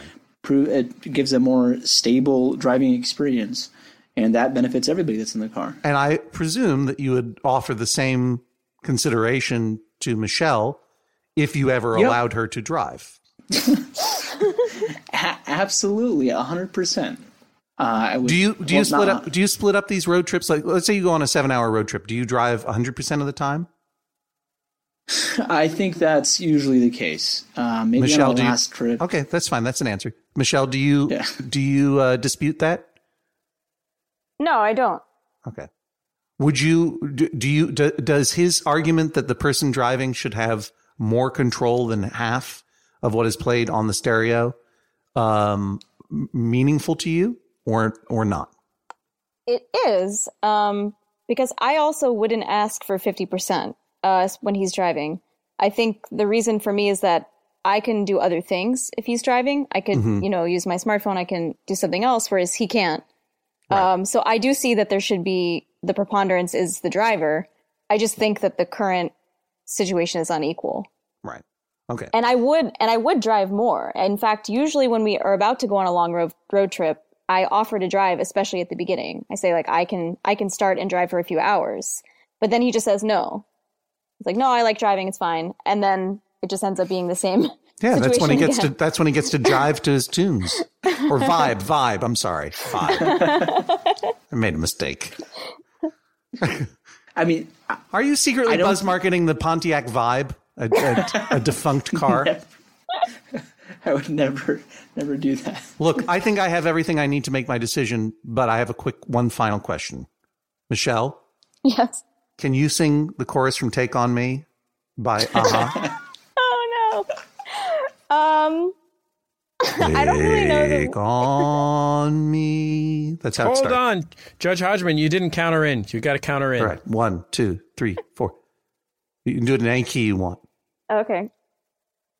C: pro- it gives a more stable driving experience, and that benefits everybody that's in the car.
B: And I presume that you would offer the same consideration to Michelle if you ever
C: Yep.
B: allowed her to drive.
C: A- absolutely, hundred percent. Uh, I would,
B: Do you do you split
C: not-
B: up do you split up these road trips like let's say you go on a 7-hour road trip. Do you drive 100% of the time?
C: I think that's usually the case. Uh, maybe
B: Michelle,
C: on
B: do
C: the
B: you-
C: last trip.
B: Okay, that's fine. That's an answer. Michelle, do you
C: Yeah.
B: do you uh, dispute that?
D: No, I don't.
B: Okay. Would you do, do you do, does his argument that the person driving should have more control than half of what is played on the stereo um, meaningful to you or or not?
D: It is um, because I also wouldn't ask for fifty percent uh, when he's driving. I think the reason for me is that I can do other things if he's driving. I could,
B: Mm-hmm.
D: you know, use my smartphone. I can do something else, whereas he can't. Um, so I do see that there should be the preponderance is the driver. I just think that the current situation is unequal.
B: Right. Okay.
D: And I would and I would drive more. In fact, usually when we are about to go on a long road road trip, I offer to drive, especially at the beginning. I say like I can I can start and drive for a few hours. But then he just says no. It's like, no, I like driving, it's fine. And then it just ends up being the same.
B: Yeah, that's when he
D: situation
B: gets to that's when he gets to jive to his tunes. Or vibe, vibe, I'm sorry. Vibe. I made a mistake.
C: I mean,
B: Are you secretly
C: I don't-
B: buzz marketing the Pontiac Vibe? A, a, a defunct car?
C: I would never, never do that.
B: Look, I think I have everything I need to make my decision, but I have a quick one final question. Michelle,
D: yes.
B: can you sing the chorus from Take On Me by a-ha?
D: No. Um I don't really know the
B: Take on me. That's how it
A: Hold
B: starts.
A: on, Judge Hodgman, you didn't counter in. You got to counter in.
B: All right. One, two, three, four. You can do it in any key you want.
D: Okay.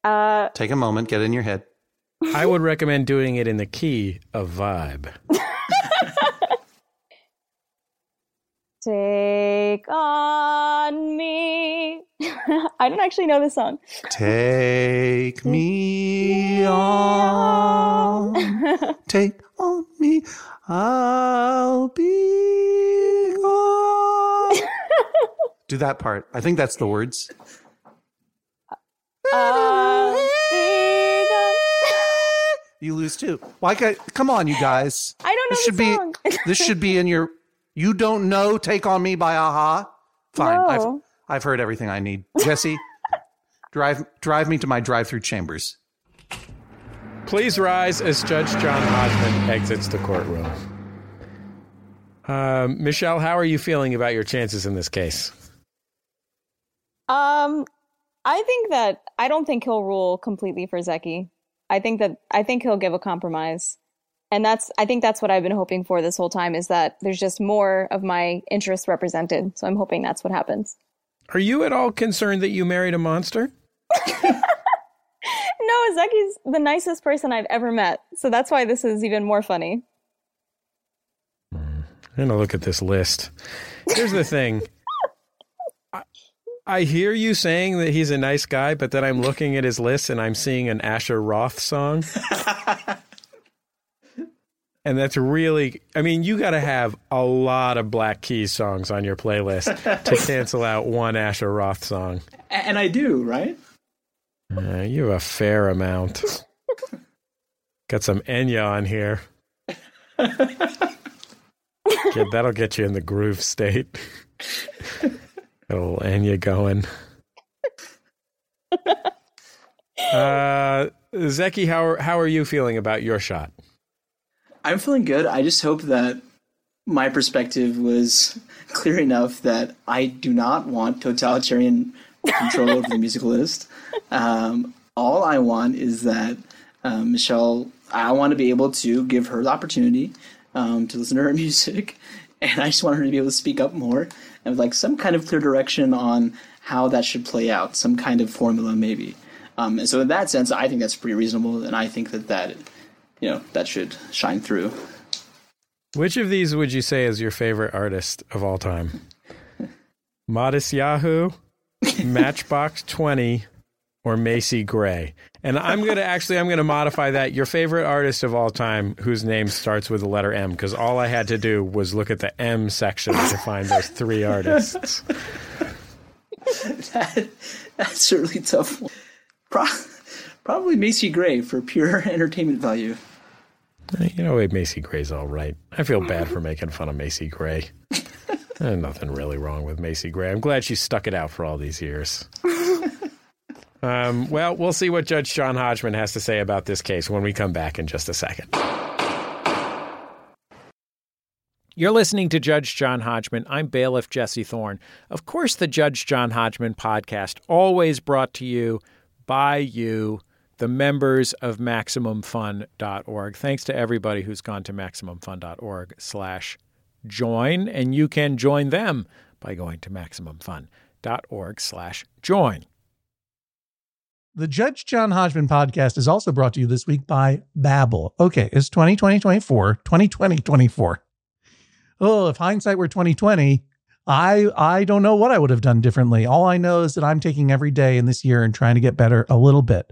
D: Uh
B: Take a moment, get it in your head.
A: I would recommend doing it in the key of vibe.
D: Take on me. I don't actually know this song.
B: Take me on. Take on me. I'll be gone. Do that part. I think that's the words.
D: Gone.
B: You lose too. Why can't, come on, you guys.
D: I don't know
B: This should be this should be in your you don't know Take On Me by a-ha. Fine. I've
D: No.
B: I've heard everything I need. Jesse, drive drive me to my drive-through chambers.
A: Please rise as Judge John Hodgman exits the courtroom. Um, Michelle, how are you feeling about your chances in this case?
D: Um, I think that I don't think he'll rule completely for Zeki. I think that I think he'll give a compromise, and that's I think that's what I've been hoping for this whole time is that there's just more of my interests represented. So I'm hoping that's what happens.
A: Are you at all concerned that you married a monster?
D: No, Zeki's the nicest person I've ever met, so that's why this is even more funny.
A: I'm gonna look at this list. Here's the thing. I, I hear you saying that he's a nice guy, but then I'm looking at his list and I'm seeing an Asher Roth song. and that's really I mean, you gotta have a lot of Black Keys songs on your playlist to cancel out one Asher Roth song.
C: And I do, right?
A: Uh, you have a fair amount. Got some Enya on here. That'll get you in the groove state. Got a little Enya going. Uh, Zeki, how are, how are you feeling about your shot?
C: I'm feeling good. I just hope that my perspective was clear enough that I do not want totalitarian control over the musical list. Um, all I want is that um, Michelle, I want to be able to give her the opportunity um, to listen to her music, and I just want her to be able to speak up more and like some kind of clear direction on how that should play out, some kind of formula maybe. Um, and so in that sense, I think that's pretty reasonable, and I think that that you know that should shine through.
A: Which of these would you say is your favorite artist of all time? Modest Yahoo, Matchbox 20, or Macy Gray? And I'm going to actually I'm going to modify that your favorite artist of all time whose name starts with the letter M because all I had to do was look at the M section to find those three artists.
C: that, that's certainly tough. Pro- probably Macy Gray for pure entertainment value.
A: You know, Macy Gray's all right. I feel bad for making fun of Macy Gray. There's nothing really wrong with Macy Gray. I'm glad she stuck it out for all these years. Um, well, we'll see what Judge John Hodgman has to say about this case when we come back in just a second. You're listening to Judge John Hodgman. I'm bailiff Jesse Thorn. Of course, the Judge John Hodgman podcast, always brought to you by you, the members of MaximumFun.org. Thanks to everybody who's gone to MaximumFun.org slash join, and you can join them by going to MaximumFun.org slash join.
B: The Judge John Hodgman podcast is also brought to you this week by Babbel. Okay, it's 2020 24, 2020 24. Oh, if hindsight were 2020, I I don't know what I would have done differently. All I know is that I'm taking every day in this year and trying to get better a little bit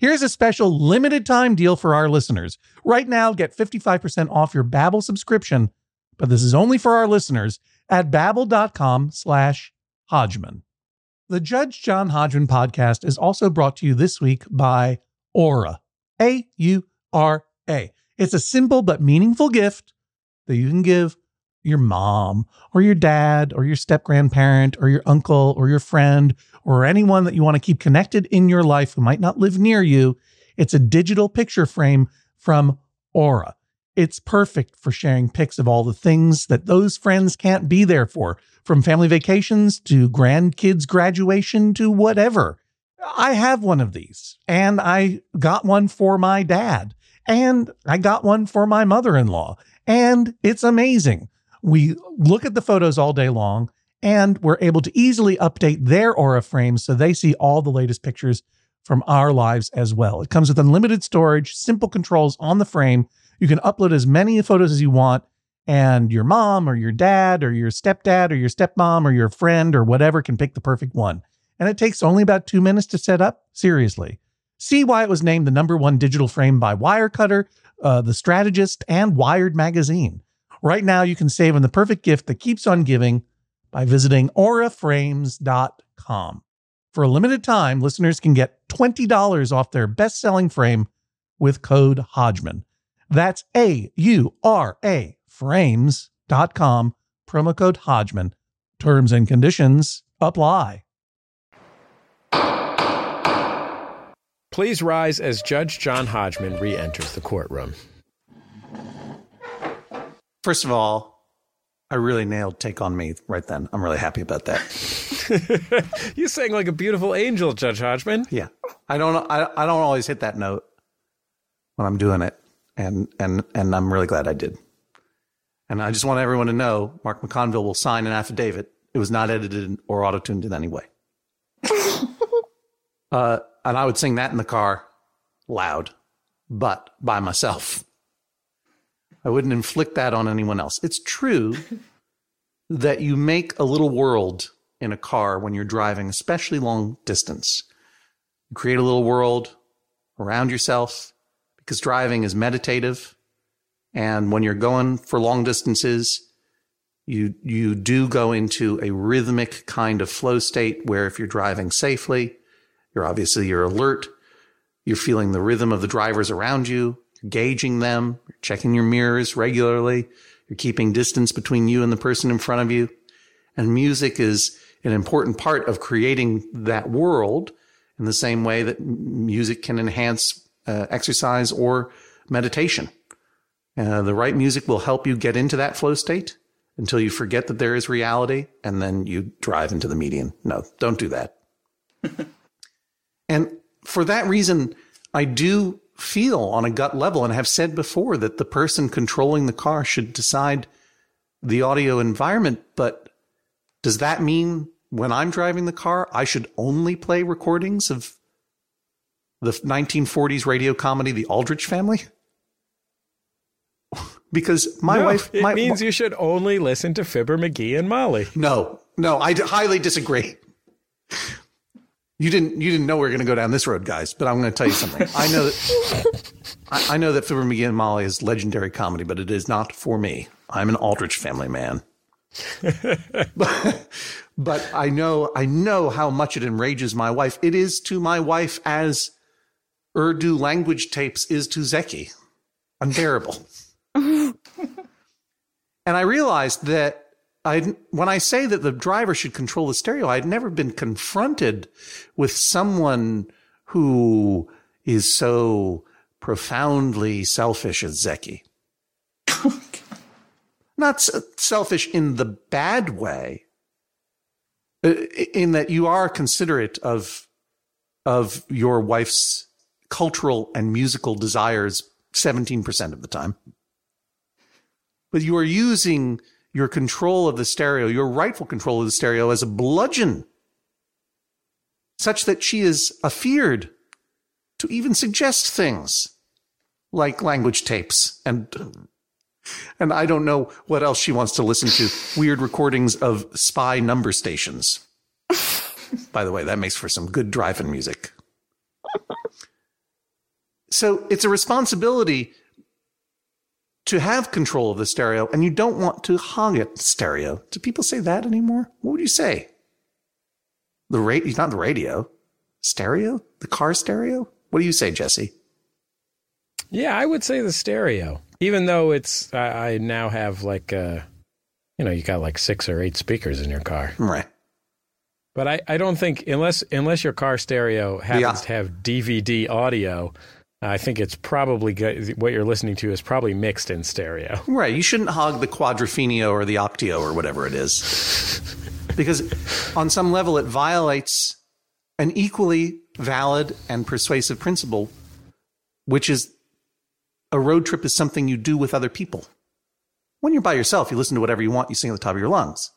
B: Here's a special limited time deal for our listeners. Right now, get 55% off your Babbel subscription, but this is only for our listeners at babbel.com slash Hodgman. The Judge John Hodgman podcast is also brought to you this week by Aura. A U R A. It's a simple but meaningful gift that you can give your mom or your dad or your step grandparent or your uncle or your friend or anyone that you want to keep connected in your life who might not live near you. It's a digital picture frame from Aura. It's perfect for sharing pics of all the things that those friends can't be there for, from family vacations to grandkids' graduation to whatever. I have one of these, and I got one for my dad, and I got one for my mother in law, and it's amazing. We look at the photos all day long and we're able to easily update their Aura frames so they see all the latest pictures from our lives as well. It comes with unlimited storage, simple controls on the frame. You can upload as many photos as you want, and your mom or your dad or your stepdad or your stepmom or your friend or whatever can pick the perfect one. And it takes only about two minutes to set up. Seriously. See why it was named the number one digital frame by Wirecutter, uh, The Strategist, and Wired Magazine. Right now, you can save on the perfect gift that keeps on giving by visiting auraframes.com. For a limited time, listeners can get $20 off their best selling frame with code Hodgman. That's A U R A frames.com, promo code Hodgman. Terms and conditions apply.
A: Please rise as Judge John Hodgman re enters the courtroom.
E: First of all, I really nailed "Take on Me" right then. I'm really happy about that.
A: you sang like a beautiful angel, Judge Hodgman.
E: Yeah, I don't. I, I don't always hit that note when I'm doing it, and and and I'm really glad I did. And I just want everyone to know, Mark McConville will sign an affidavit. It was not edited or auto tuned in any way. uh, and I would sing that in the car, loud, but by myself. I wouldn't inflict that on anyone else. It's true that you make a little world in a car when you're driving, especially long distance. You create a little world around yourself because driving is meditative. And when you're going for long distances, you, you do go into a rhythmic kind of flow state where if you're driving safely, you're obviously, you're alert. You're feeling the rhythm of the drivers around you gauging them, you're checking your mirrors regularly, you're keeping distance between you and the person in front of you. And music is an important part of creating that world in the same way that music can enhance uh, exercise or meditation. Uh, the right music will help you get into that flow state until you forget that there is reality and then you drive into the median. No, don't do that. and for that reason, I do feel on a gut level and have said before that the person controlling the car should decide the audio environment. But does that mean when I'm driving the car, I should only play recordings of the 1940s radio comedy, The Aldrich Family? because my
A: no,
E: wife.
A: It
E: my,
A: means you should only listen to Fibber McGee and Molly.
E: No, no, I highly disagree.
B: You didn't you didn't know we were going to go down this road, guys. But I'm going to tell you something. I know that I, I know that Fibber McGee and Molly is legendary comedy, but it is not for me. I'm an Aldrich family man. but, but I know I know how much it enrages my wife. It is to my wife as Urdu language tapes is to Zeki. Unbearable. and I realized that I when I say that the driver should control the stereo, I'd never been confronted with someone who is so profoundly selfish as Zeki. Not selfish in the bad way, uh, in that you are considerate of of your wife's cultural and musical desires 17% of the time. But you are using your control of the stereo, your rightful control of the stereo as a bludgeon, such that she is afeared to even suggest things like language tapes and and I don't know what else she wants to listen to. Weird recordings of spy number stations. By the way, that makes for some good driving music. So it's a responsibility to have control of the stereo and you don't want to hog it stereo. Do people say that anymore? What would you say? The rate, not the radio. Stereo? The car stereo? What do you say, Jesse?
A: Yeah, I would say the stereo. Even though it's, I, I now have like, uh, you know, you got like six or eight speakers in your car.
B: Right.
A: But I, I don't think unless unless your car stereo happens
B: Yeah.
A: to have DVD audio, I think it's probably good. What you're listening to is probably mixed in stereo.
B: Right. You shouldn't hog the quadrophenia or the octio or whatever it is. because on some level it violates an equally valid and persuasive principle, which is a road trip is something you do with other people. When you're by yourself, you listen to whatever you want, you sing at the top of your lungs.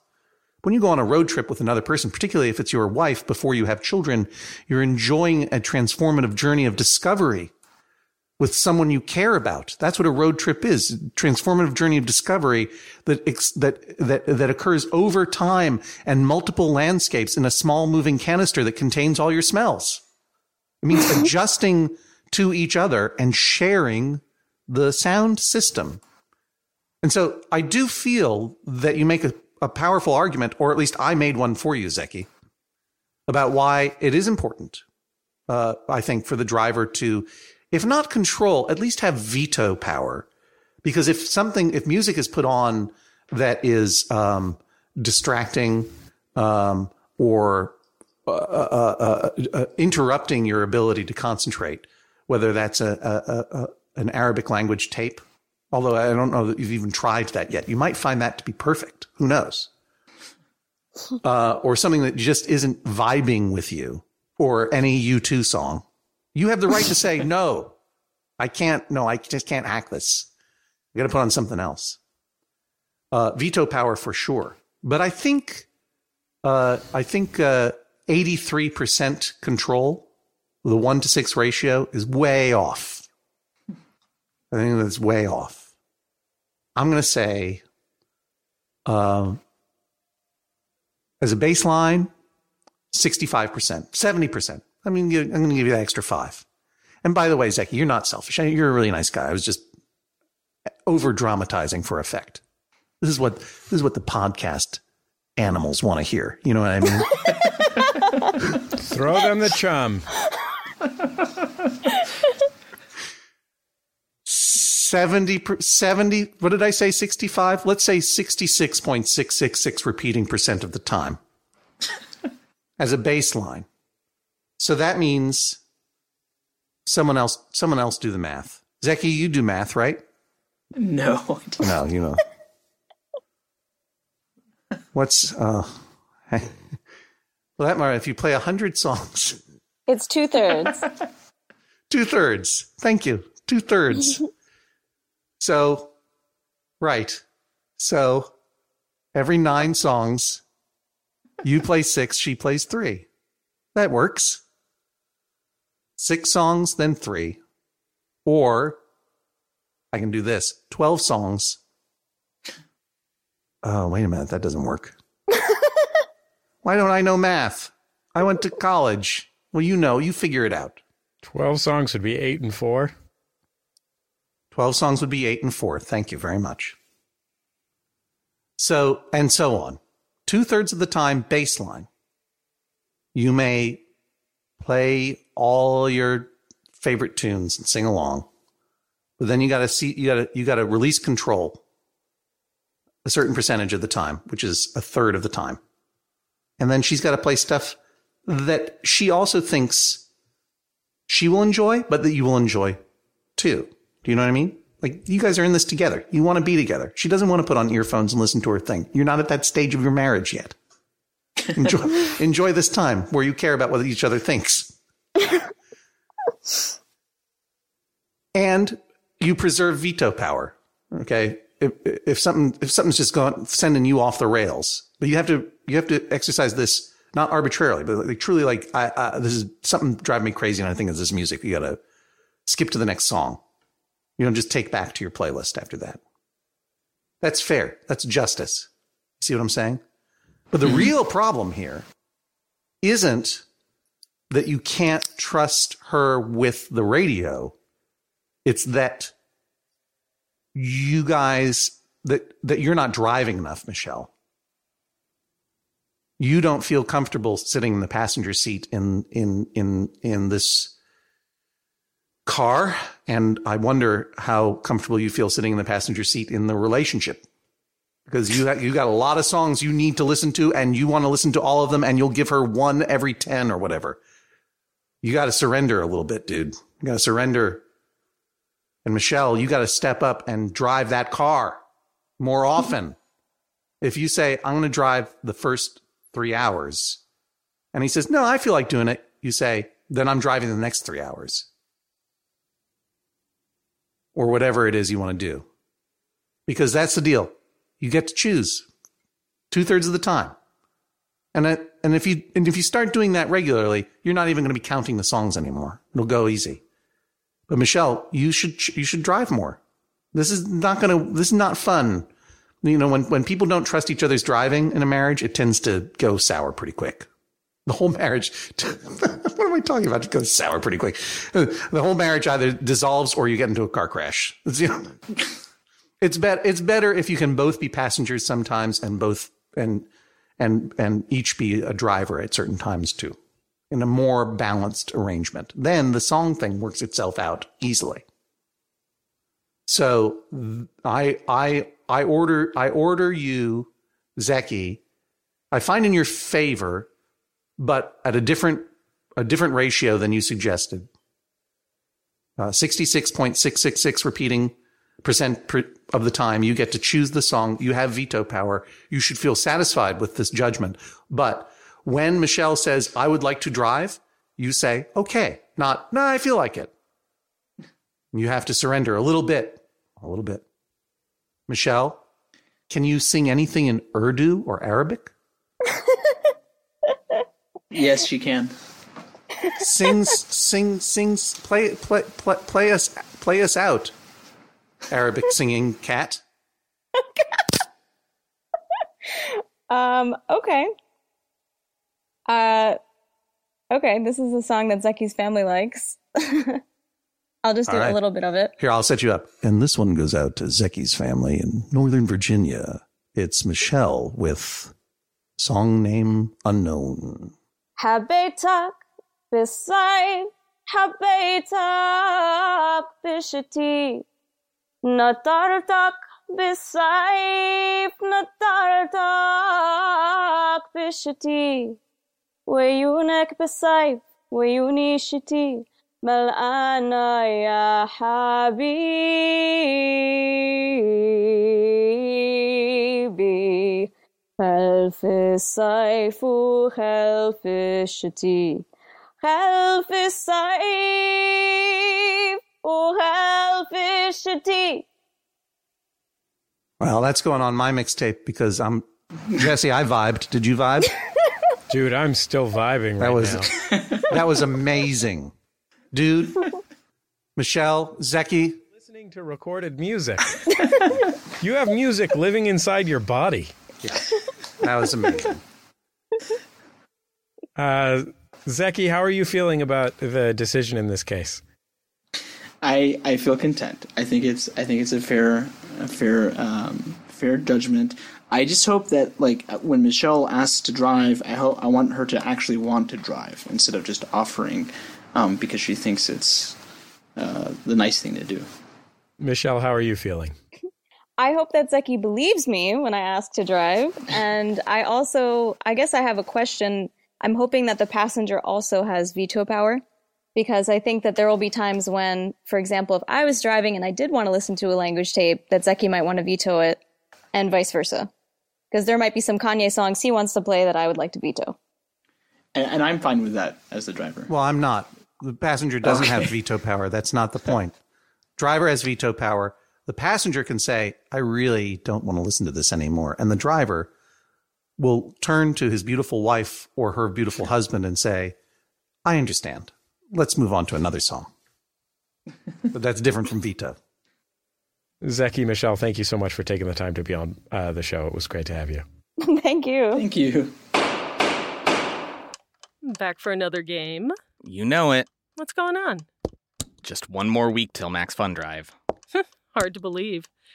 B: When you go on a road trip with another person, particularly if it's your wife before you have children, you're enjoying a transformative journey of discovery with someone you care about. That's what a road trip is. Transformative journey of discovery that, that, that, that occurs over time and multiple landscapes in a small moving canister that contains all your smells. It means adjusting to each other and sharing the sound system. And so I do feel that you make a, a powerful argument, or at least I made one for you, Zeki, about why it is important, uh, I think, for the driver to, if not control, at least have veto power. Because if something, if music is put on that is um, distracting um, or uh, uh, uh, uh, interrupting your ability to concentrate, whether that's a, a, a, a an Arabic language tape, although I don't know that you've even tried that yet. You might find that to be perfect. Who knows? Uh, or something that just isn't vibing with you, or any U2 song. You have the right to say, no, I can't, no, I just can't hack this. I got to put on something else. Uh, veto power for sure. But I think, uh, I think, uh, 83% control, the one to six ratio is way off. I think that's way off. I'm going to say, um, as a baseline, 65%, 70%. I mean, you- I'm going to give you that extra five. And by the way, Zeki, you're not selfish. You're a really nice guy. I was just over dramatizing for effect. This is what this is what the podcast animals want to hear. You know what I mean?
A: Throw them the chum.
B: 70, 70, what did I say? 65? Let's say 66.666 repeating percent of the time as a baseline. So that means someone else, someone else do the math. Zeki, you do math, right?
C: No, I don't.
B: No, you know. What's, uh, well, that matter if you play a hundred songs,
D: It's two thirds.
B: two thirds. Thank you. Two thirds. so, right. So, every nine songs, you play six, she plays three. That works. Six songs, then three. Or I can do this 12 songs. Oh, wait a minute. That doesn't work. Why don't I know math? I went to college. Well, you know, you figure it out.
A: 12 songs would be 8 and 4.
B: 12 songs would be 8 and 4. Thank you very much. So, and so on. Two thirds of the time, baseline. You may play all your favorite tunes and sing along. But then you got to see, you got to, you got to release control a certain percentage of the time, which is a third of the time. And then she's got to play stuff that she also thinks she will enjoy, but that you will enjoy too. Do you know what I mean? Like you guys are in this together. You want to be together. She doesn't want to put on earphones and listen to her thing. You're not at that stage of your marriage yet. Enjoy, enjoy this time where you care about what each other thinks. and you preserve veto power. Okay. If, if something, if something's just gone, sending you off the rails, but you have to, you have to exercise this not arbitrarily, but like truly like, I, I, this is something driving me crazy. And I think it's this music. You got to skip to the next song. You don't just take back to your playlist after that. That's fair. That's justice. See what I'm saying? But the mm-hmm. real problem here isn't that you can't trust her with the radio. It's that you guys that that you're not driving enough, Michelle. You don't feel comfortable sitting in the passenger seat in in in in this car and I wonder how comfortable you feel sitting in the passenger seat in the relationship because you you got a lot of songs you need to listen to and you want to listen to all of them and you'll give her one every 10 or whatever. You got to surrender a little bit, dude. You got to surrender. And Michelle, you got to step up and drive that car more often. if you say, I'm going to drive the first three hours and he says, no, I feel like doing it. You say, then I'm driving the next three hours or whatever it is you want to do. Because that's the deal. You get to choose two thirds of the time. And, and if you, and if you start doing that regularly, you're not even going to be counting the songs anymore. It'll go easy. But Michelle, you should, you should drive more. This is not going to, this is not fun. You know, when, when people don't trust each other's driving in a marriage, it tends to go sour pretty quick. The whole marriage, what am I talking about? It goes sour pretty quick. The whole marriage either dissolves or you get into a car crash. It's, you know, it's, bet, it's better if you can both be passengers sometimes and both, and, and, and each be a driver at certain times too in a more balanced arrangement. Then the song thing works itself out easily. So I, I, I order, I order you, Zeki, I find in your favor but at a different a different ratio than you suggested. Uh, 66.666 repeating percent per, of the time you get to choose the song. You have veto power. You should feel satisfied with this judgment. But when Michelle says, I would like to drive, you say, okay, not, no, I feel like it. You have to surrender a little bit, a little bit. Michelle, can you sing anything in Urdu or Arabic?
C: Yes, she can.
B: sings, sing, sings, play, play, play, play us, play us out. Arabic singing cat.
D: um. Okay. Uh. Okay. This is a song that Zeki's family likes. I'll just do right. a little bit of it.
B: Here, I'll set you up. And this one goes out to Zeki's family in Northern Virginia. It's Michelle with song name unknown.
D: Habitak beside Habitak bishati نطرتك بالصيف نطرتك بالشتي وعيونك بالصيف وعيوني الشتي ملقانا يا حبيبي خلف الصيف وخلف الشتي خلف الصيف
B: Well, that's going on my mixtape because I'm Jesse. I vibed. Did you vibe?
A: Dude, I'm still vibing right
B: that was,
A: now.
B: that was amazing, dude. Michelle, Zeki,
A: listening to recorded music. you have music living inside your body.
B: Yeah, that was amazing.
A: Uh, Zeki, how are you feeling about the decision in this case?
C: I I feel content. I think it's I think it's a fair a fair um, fair judgment. I just hope that like when Michelle asks to drive, I hope I want her to actually want to drive instead of just offering um, because she thinks it's uh, the nice thing to do.
A: Michelle, how are you feeling?
D: I hope that Zeki believes me when I ask to drive. And I also, I guess I have a question. I'm hoping that the passenger also has veto power because I think that there will be times when, for example, if I was driving and I did want to listen to a language tape, that Zeki might want to veto it and vice versa. Because there might be some Kanye songs he wants to play that I would like to veto.
C: And, and I'm fine with that as the driver.
B: Well, I'm not. The passenger doesn't have veto power. That's not the point. Driver has veto power. The passenger can say, I really don't want to listen to this anymore. And the driver will turn to his beautiful wife or her beautiful husband and say, I understand. Let's move on to another song. but that's different from Vita.
A: Zeki, Michelle, thank you so much for taking the time to be on uh, the show. It was great to have you.
D: Thank you.
C: Thank you.
F: Back for another game.
G: You know it.
F: What's going on?
G: Just one more week till Max Fun Drive.
F: Hard to believe.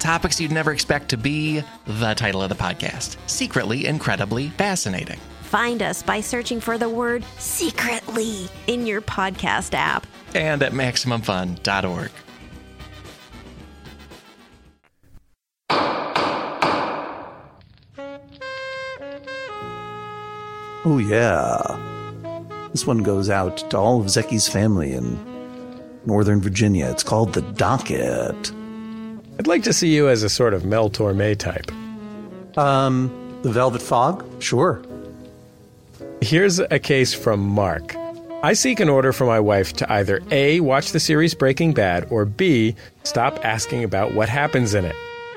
H: Topics you'd never expect to be the title of the podcast Secretly Incredibly Fascinating.
I: Find us by searching for the word secretly in your podcast app
H: and at MaximumFun.org.
B: Oh, yeah. This one goes out to all of Zeki's family in Northern Virginia. It's called The Docket.
A: I'd like to see you as a sort of Mel Torme type.
B: Um, The Velvet Fog? Sure.
A: Here's a case from Mark. I seek an order for my wife to either A, watch the series Breaking Bad, or B, stop asking about what happens in it.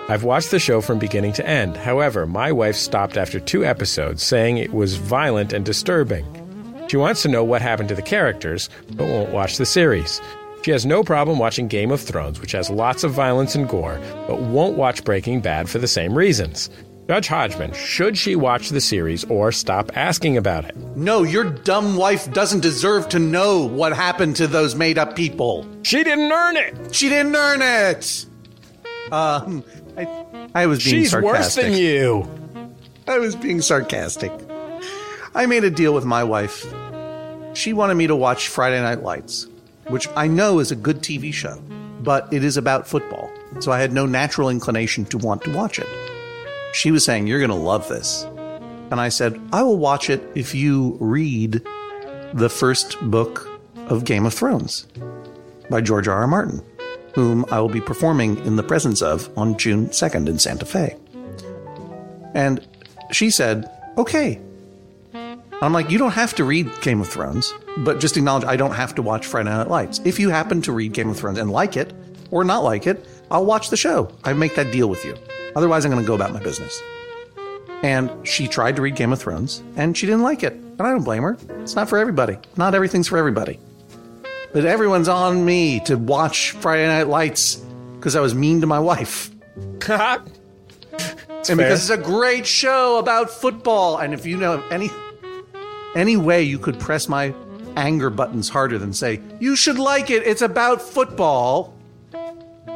A: I've watched the show from beginning to end. However, my wife stopped after two episodes, saying it was violent and disturbing. She wants to know what happened to the characters, but won't watch the series. She has no problem watching Game of Thrones, which has lots of violence and gore, but won't watch Breaking Bad for the same reasons. Judge Hodgman, should she watch the series or stop asking about it?
B: No, your dumb wife doesn't deserve to know what happened to those made up people.
A: She didn't earn it!
B: She didn't earn it! Um, I, I was being
A: She's
B: sarcastic.
A: worse than you!
B: I was being sarcastic. I made a deal with my wife. She wanted me to watch Friday Night Lights, which I know is a good TV show, but it is about football, so I had no natural inclination to want to watch it. She was saying, You're going to love this. And I said, I will watch it if you read the first book of Game of Thrones by George R. R. Martin, whom I will be performing in the presence of on June 2nd in Santa Fe. And she said, Okay. I'm like, you don't have to read Game of Thrones, but just acknowledge I don't have to watch Friday Night Lights. If you happen to read Game of Thrones and like it, or not like it, I'll watch the show. I make that deal with you. Otherwise, I'm going to go about my business. And she tried to read Game of Thrones, and she didn't like it. And I don't blame her. It's not for everybody. Not everything's for everybody. But everyone's on me to watch Friday Night Lights because I was mean to my wife. and because it's a great show about football. And if you know any any way you could press my anger buttons harder than say, you should like it, it's about football,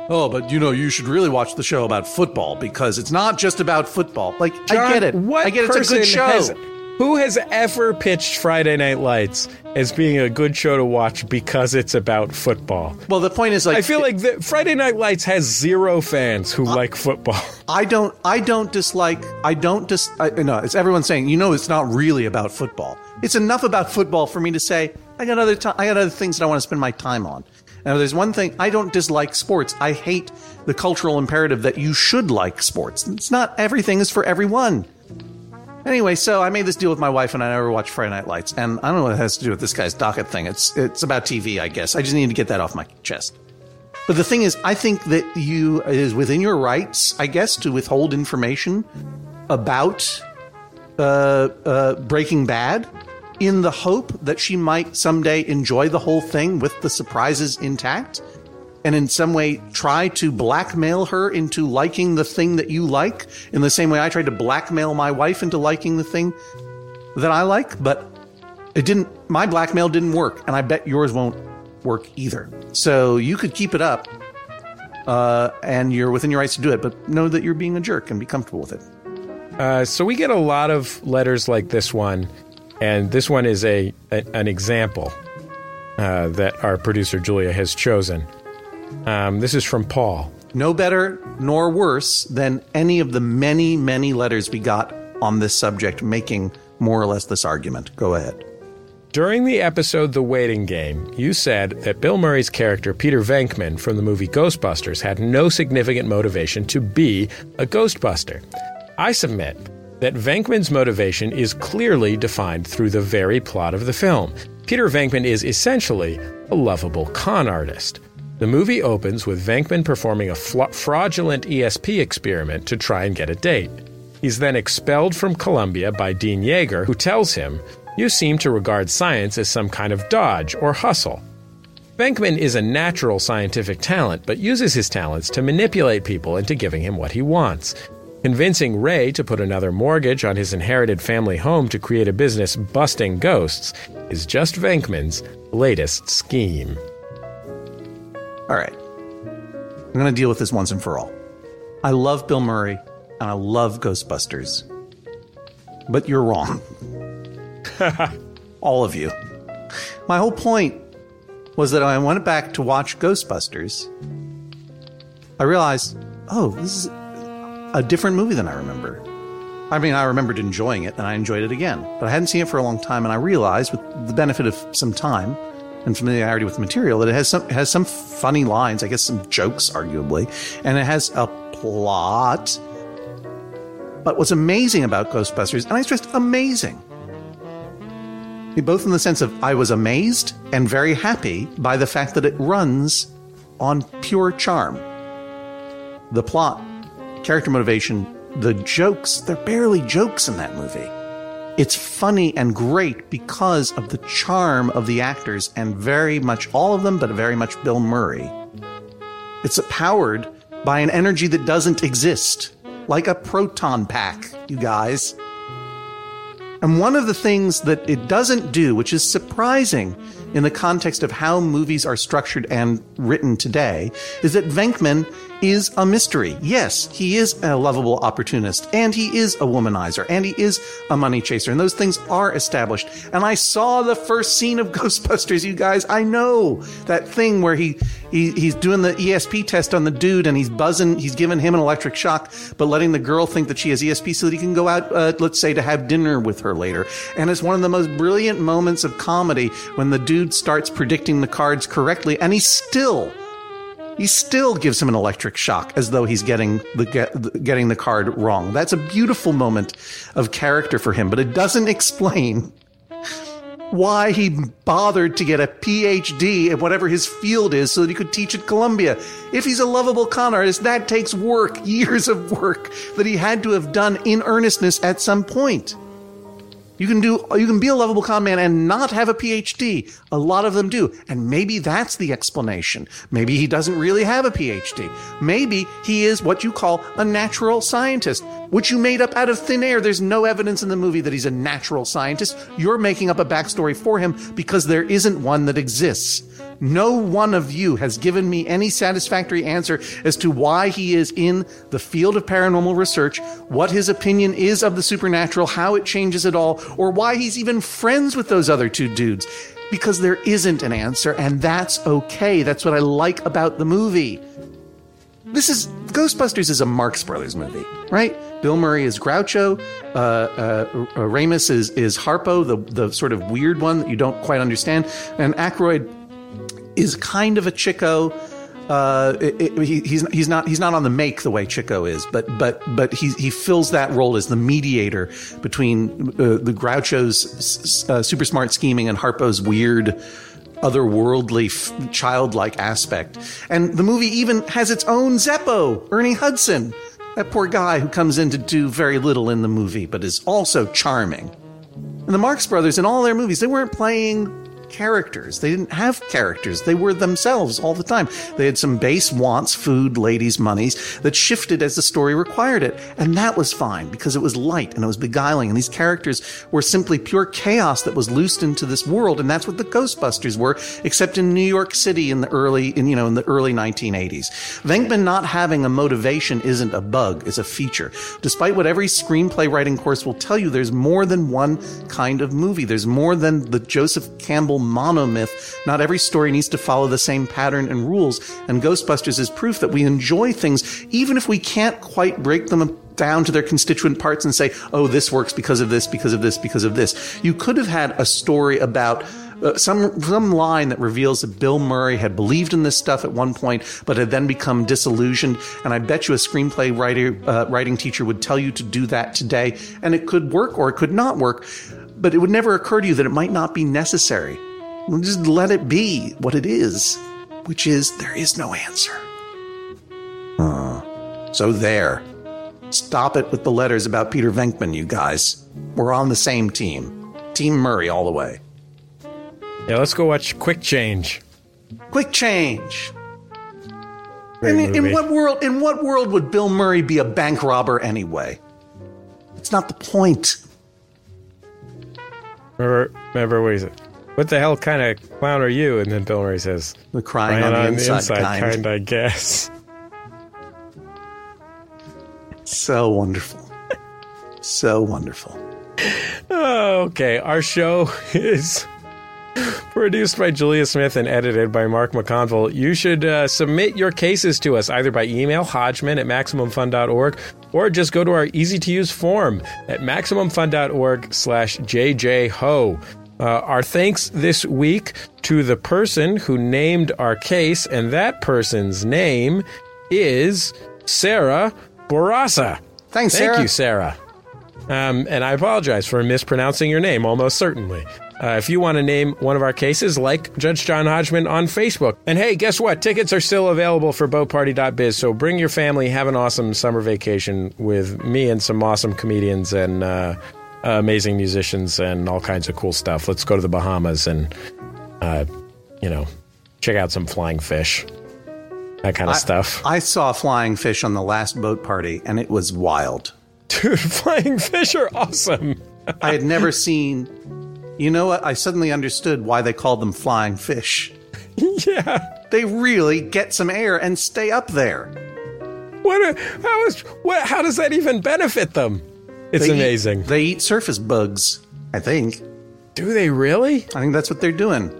B: Oh, but you know, you should really watch the show about football because it's not just about football. Like, I get it.
A: What
B: I get it's a good show.
A: has- who has ever pitched Friday Night Lights as being a good show to watch because it's about football?
B: well, the point is, like,
A: I feel like the, Friday Night Lights has zero fans who like football.
B: I don't. I don't dislike. I don't dis. I, no, it's everyone saying. You know, it's not really about football. It's enough about football for me to say I got other. I got other things that I want to spend my time on. Now, there's one thing I don't dislike sports. I hate the cultural imperative that you should like sports. It's not everything is for everyone. Anyway, so I made this deal with my wife, and I never watched Friday Night Lights. And I don't know what it has to do with this guy's docket thing. It's it's about TV, I guess. I just need to get that off my chest. But the thing is, I think that you it is within your rights, I guess, to withhold information about uh, uh, Breaking Bad in the hope that she might someday enjoy the whole thing with the surprises intact and in some way try to blackmail her into liking the thing that you like in the same way I tried to blackmail my wife into liking the thing that I like, but it didn't my blackmail didn't work and I bet yours won't work either. So you could keep it up uh, and you're within your rights to do it, but know that you're being a jerk and be comfortable with it.
A: Uh, so we get a lot of letters like this one, and this one is a, a an example uh, that our producer Julia has chosen. Um, this is from Paul.
B: no better nor worse than any of the many, many letters we got on this subject making more or less this argument. Go ahead.
A: During the episode The Waiting Game, you said that Bill Murray's character Peter Venkman from the movie Ghostbusters had no significant motivation to be a Ghostbuster. I submit that Venkman's motivation is clearly defined through the very plot of the film. Peter Venkman is essentially a lovable con artist. The movie opens with Venkman performing a fraudulent ESP experiment to try and get a date. He's then expelled from Columbia by Dean Yeager, who tells him, You seem to regard science as some kind of dodge or hustle. Venkman is a natural scientific talent, but uses his talents to manipulate people into giving him what he wants. Convincing Ray to put another mortgage on his inherited family home to create a business busting ghosts is just Venkman's latest scheme.
B: All right. I'm going to deal with this once and for all. I love Bill Murray and I love Ghostbusters. But you're wrong. all of you. My whole point was that when I went back to watch Ghostbusters, I realized, oh, this is a different movie than I remember. I mean, I remembered enjoying it and I enjoyed it again, but I hadn't seen it for a long time and I realized with the benefit of some time and familiarity with the material that it has some has some funny lines, I guess some jokes arguably, and it has a plot. But what's amazing about Ghostbusters, and it's just amazing, both in the sense of I was amazed and very happy by the fact that it runs on pure charm. The plot, character motivation, the jokes, they're barely jokes in that movie. It's funny and great because of the charm of the actors and very much all of them, but very much Bill Murray. It's powered by an energy that doesn't exist, like a proton pack, you guys. And one of the things that it doesn't do, which is surprising in the context of how movies are structured and written today, is that Venkman is a mystery. Yes, he is a lovable opportunist, and he is a womanizer, and he is a money chaser, and those things are established. And I saw the first scene of Ghostbusters, you guys. I know that thing where he, he he's doing the ESP test on the dude, and he's buzzing, he's giving him an electric shock, but letting the girl think that she has ESP so that he can go out, uh, let's say, to have dinner with her later. And it's one of the most brilliant moments of comedy when the dude starts predicting the cards correctly, and he still he still gives him an electric shock as though he's getting the get, getting the card wrong. That's a beautiful moment of character for him, but it doesn't explain why he bothered to get a PhD in whatever his field is so that he could teach at Columbia. If he's a lovable con artist, that takes work, years of work that he had to have done in earnestness at some point. You can do, you can be a lovable con man and not have a PhD. A lot of them do. And maybe that's the explanation. Maybe he doesn't really have a PhD. Maybe he is what you call a natural scientist, which you made up out of thin air. There's no evidence in the movie that he's a natural scientist. You're making up a backstory for him because there isn't one that exists. No one of you has given me any satisfactory answer as to why he is in the field of paranormal research, what his opinion is of the supernatural, how it changes it all, or why he's even friends with those other two dudes. Because there isn't an answer, and that's okay. That's what I like about the movie. This is Ghostbusters is a Marx Brothers movie, right? Bill Murray is Groucho, uh, uh, Ramis is is Harpo, the the sort of weird one that you don't quite understand, and Aykroyd is kind of a Chico. Uh, it, it, he, he's he's not he's not on the make the way Chico is, but but but he he fills that role as the mediator between uh, the Groucho's uh, super smart scheming and Harpo's weird otherworldly, f- childlike aspect. And the movie even has its own Zeppo, Ernie Hudson, that poor guy who comes in to do very little in the movie, but is also charming. And the Marx Brothers, in all their movies, they weren't playing characters. They didn't have characters. They were themselves all the time. They had some base wants, food, ladies, monies, that shifted as the story required it. And that was fine because it was light and it was beguiling. And these characters were simply pure chaos that was loosed into this world. And that's what the Ghostbusters were, except in New York City in the early, in, you know, in the early 1980s. Venkman not having a motivation isn't a bug, it's a feature. Despite what every screenplay writing course will tell you, there's more than one kind of movie. There's more than the Joseph Campbell monomyth. Not every story needs to follow the same pattern and rules, and Ghostbusters is proof that we enjoy things even if we can't quite break them down to their constituent parts and say, oh, this works because of this, because of this, because of this. You could have had a story about uh, some some line that reveals that Bill Murray had believed in this stuff at one point, but had then become disillusioned. And I bet you a screenplay writer uh, writing teacher would tell you to do that today, and it could work or it could not work. But it would never occur to you that it might not be necessary. Just let it be what it is, which is there is no answer. Uh, so there. Stop it with the letters about Peter Venkman, you guys. We're on the same team. Team Murray all the way.
A: Yeah, let's go watch Quick Change.
B: Quick Change. In, in what world? In what world would Bill Murray be a bank robber anyway? It's not the point.
A: Remember, remember what he said? What the hell kind of clown are you? And then Bill Murray says,
B: The crying on, the inside, kind.
A: kind, I guess.
B: So wonderful. so wonderful.
A: Oh, okay, our show is produced by Julia Smith and edited by Mark McConville. You should uh, submit your cases to us either by email, hodgman at MaximumFun.org, or just go to our easy-to-use form at MaximumFun.org slash JJHo. Uh, our thanks this week to the person who named our case, and that person's name is Sarah Borasa.
B: Thanks,
A: Thank
B: Sarah.
A: you, Sarah. Um, and I apologize for mispronouncing your name, almost certainly. Uh, if you want to name one of our cases, like Judge John Hodgman on Facebook. And hey, guess what? Tickets are still available for boatparty.biz. So bring your family, have an awesome summer vacation with me and some awesome comedians and uh, amazing musicians and all kinds of cool stuff. Let's go to the Bahamas and, uh, you know, check out some flying fish, that kind of
B: I-
A: stuff.
B: I saw flying fish on the last boat party, and it was wild.
A: Dude, flying fish are awesome.
B: I had never seen. You know what? I suddenly understood why they called them flying fish.
A: yeah.
B: They really get some air and stay up there.
A: What? A, how is? What? How does that even benefit them? It's
B: They eat-
A: amazing.
B: they eat surface bugs. I think.
A: Do they really?
B: I think that's what they're doing.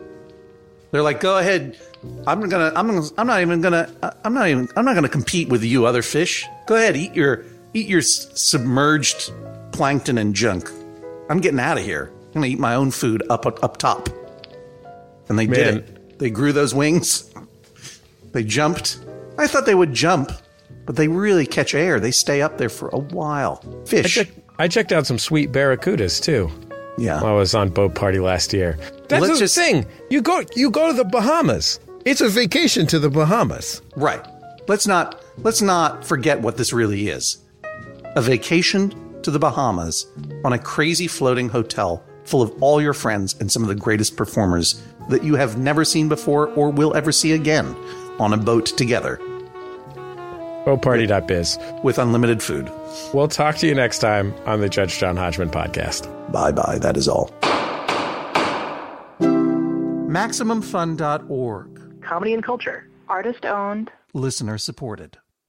B: They're like, go ahead. I'm gonna. I'm. Gonna, I'm not even gonna. Uh, I'm not even. I'm not gonna compete with you, other fish. Go ahead, eat your eat your s- submerged plankton and junk. I'm getting out of here. I'm gonna eat my own food up up top. And they did it. They grew those wings. They jumped. I thought they would jump, but they really catch air. They stay up there for a while.
A: I,
B: Fish.
A: check, I checked out some sweet barracudas too.
B: yeah.
A: I was on boat party last year. That's
B: Let's
A: the
B: just-
A: thing. You go. You go to the Bahamas. It's a vacation to the Bahamas.
B: Right. Let's not let's not forget what this really is. A vacation to the Bahamas on a crazy floating hotel full of all your friends and some of the greatest performers that you have never seen before or will ever see again on a boat together
A: Boatparty.biz.
B: with unlimited food.
A: We'll talk to you next time on the Judge John Hodgman podcast.
B: Bye bye, that is all. MaximumFun.org.
J: Comedy and culture.
K: Artist owned.
B: Listener supported.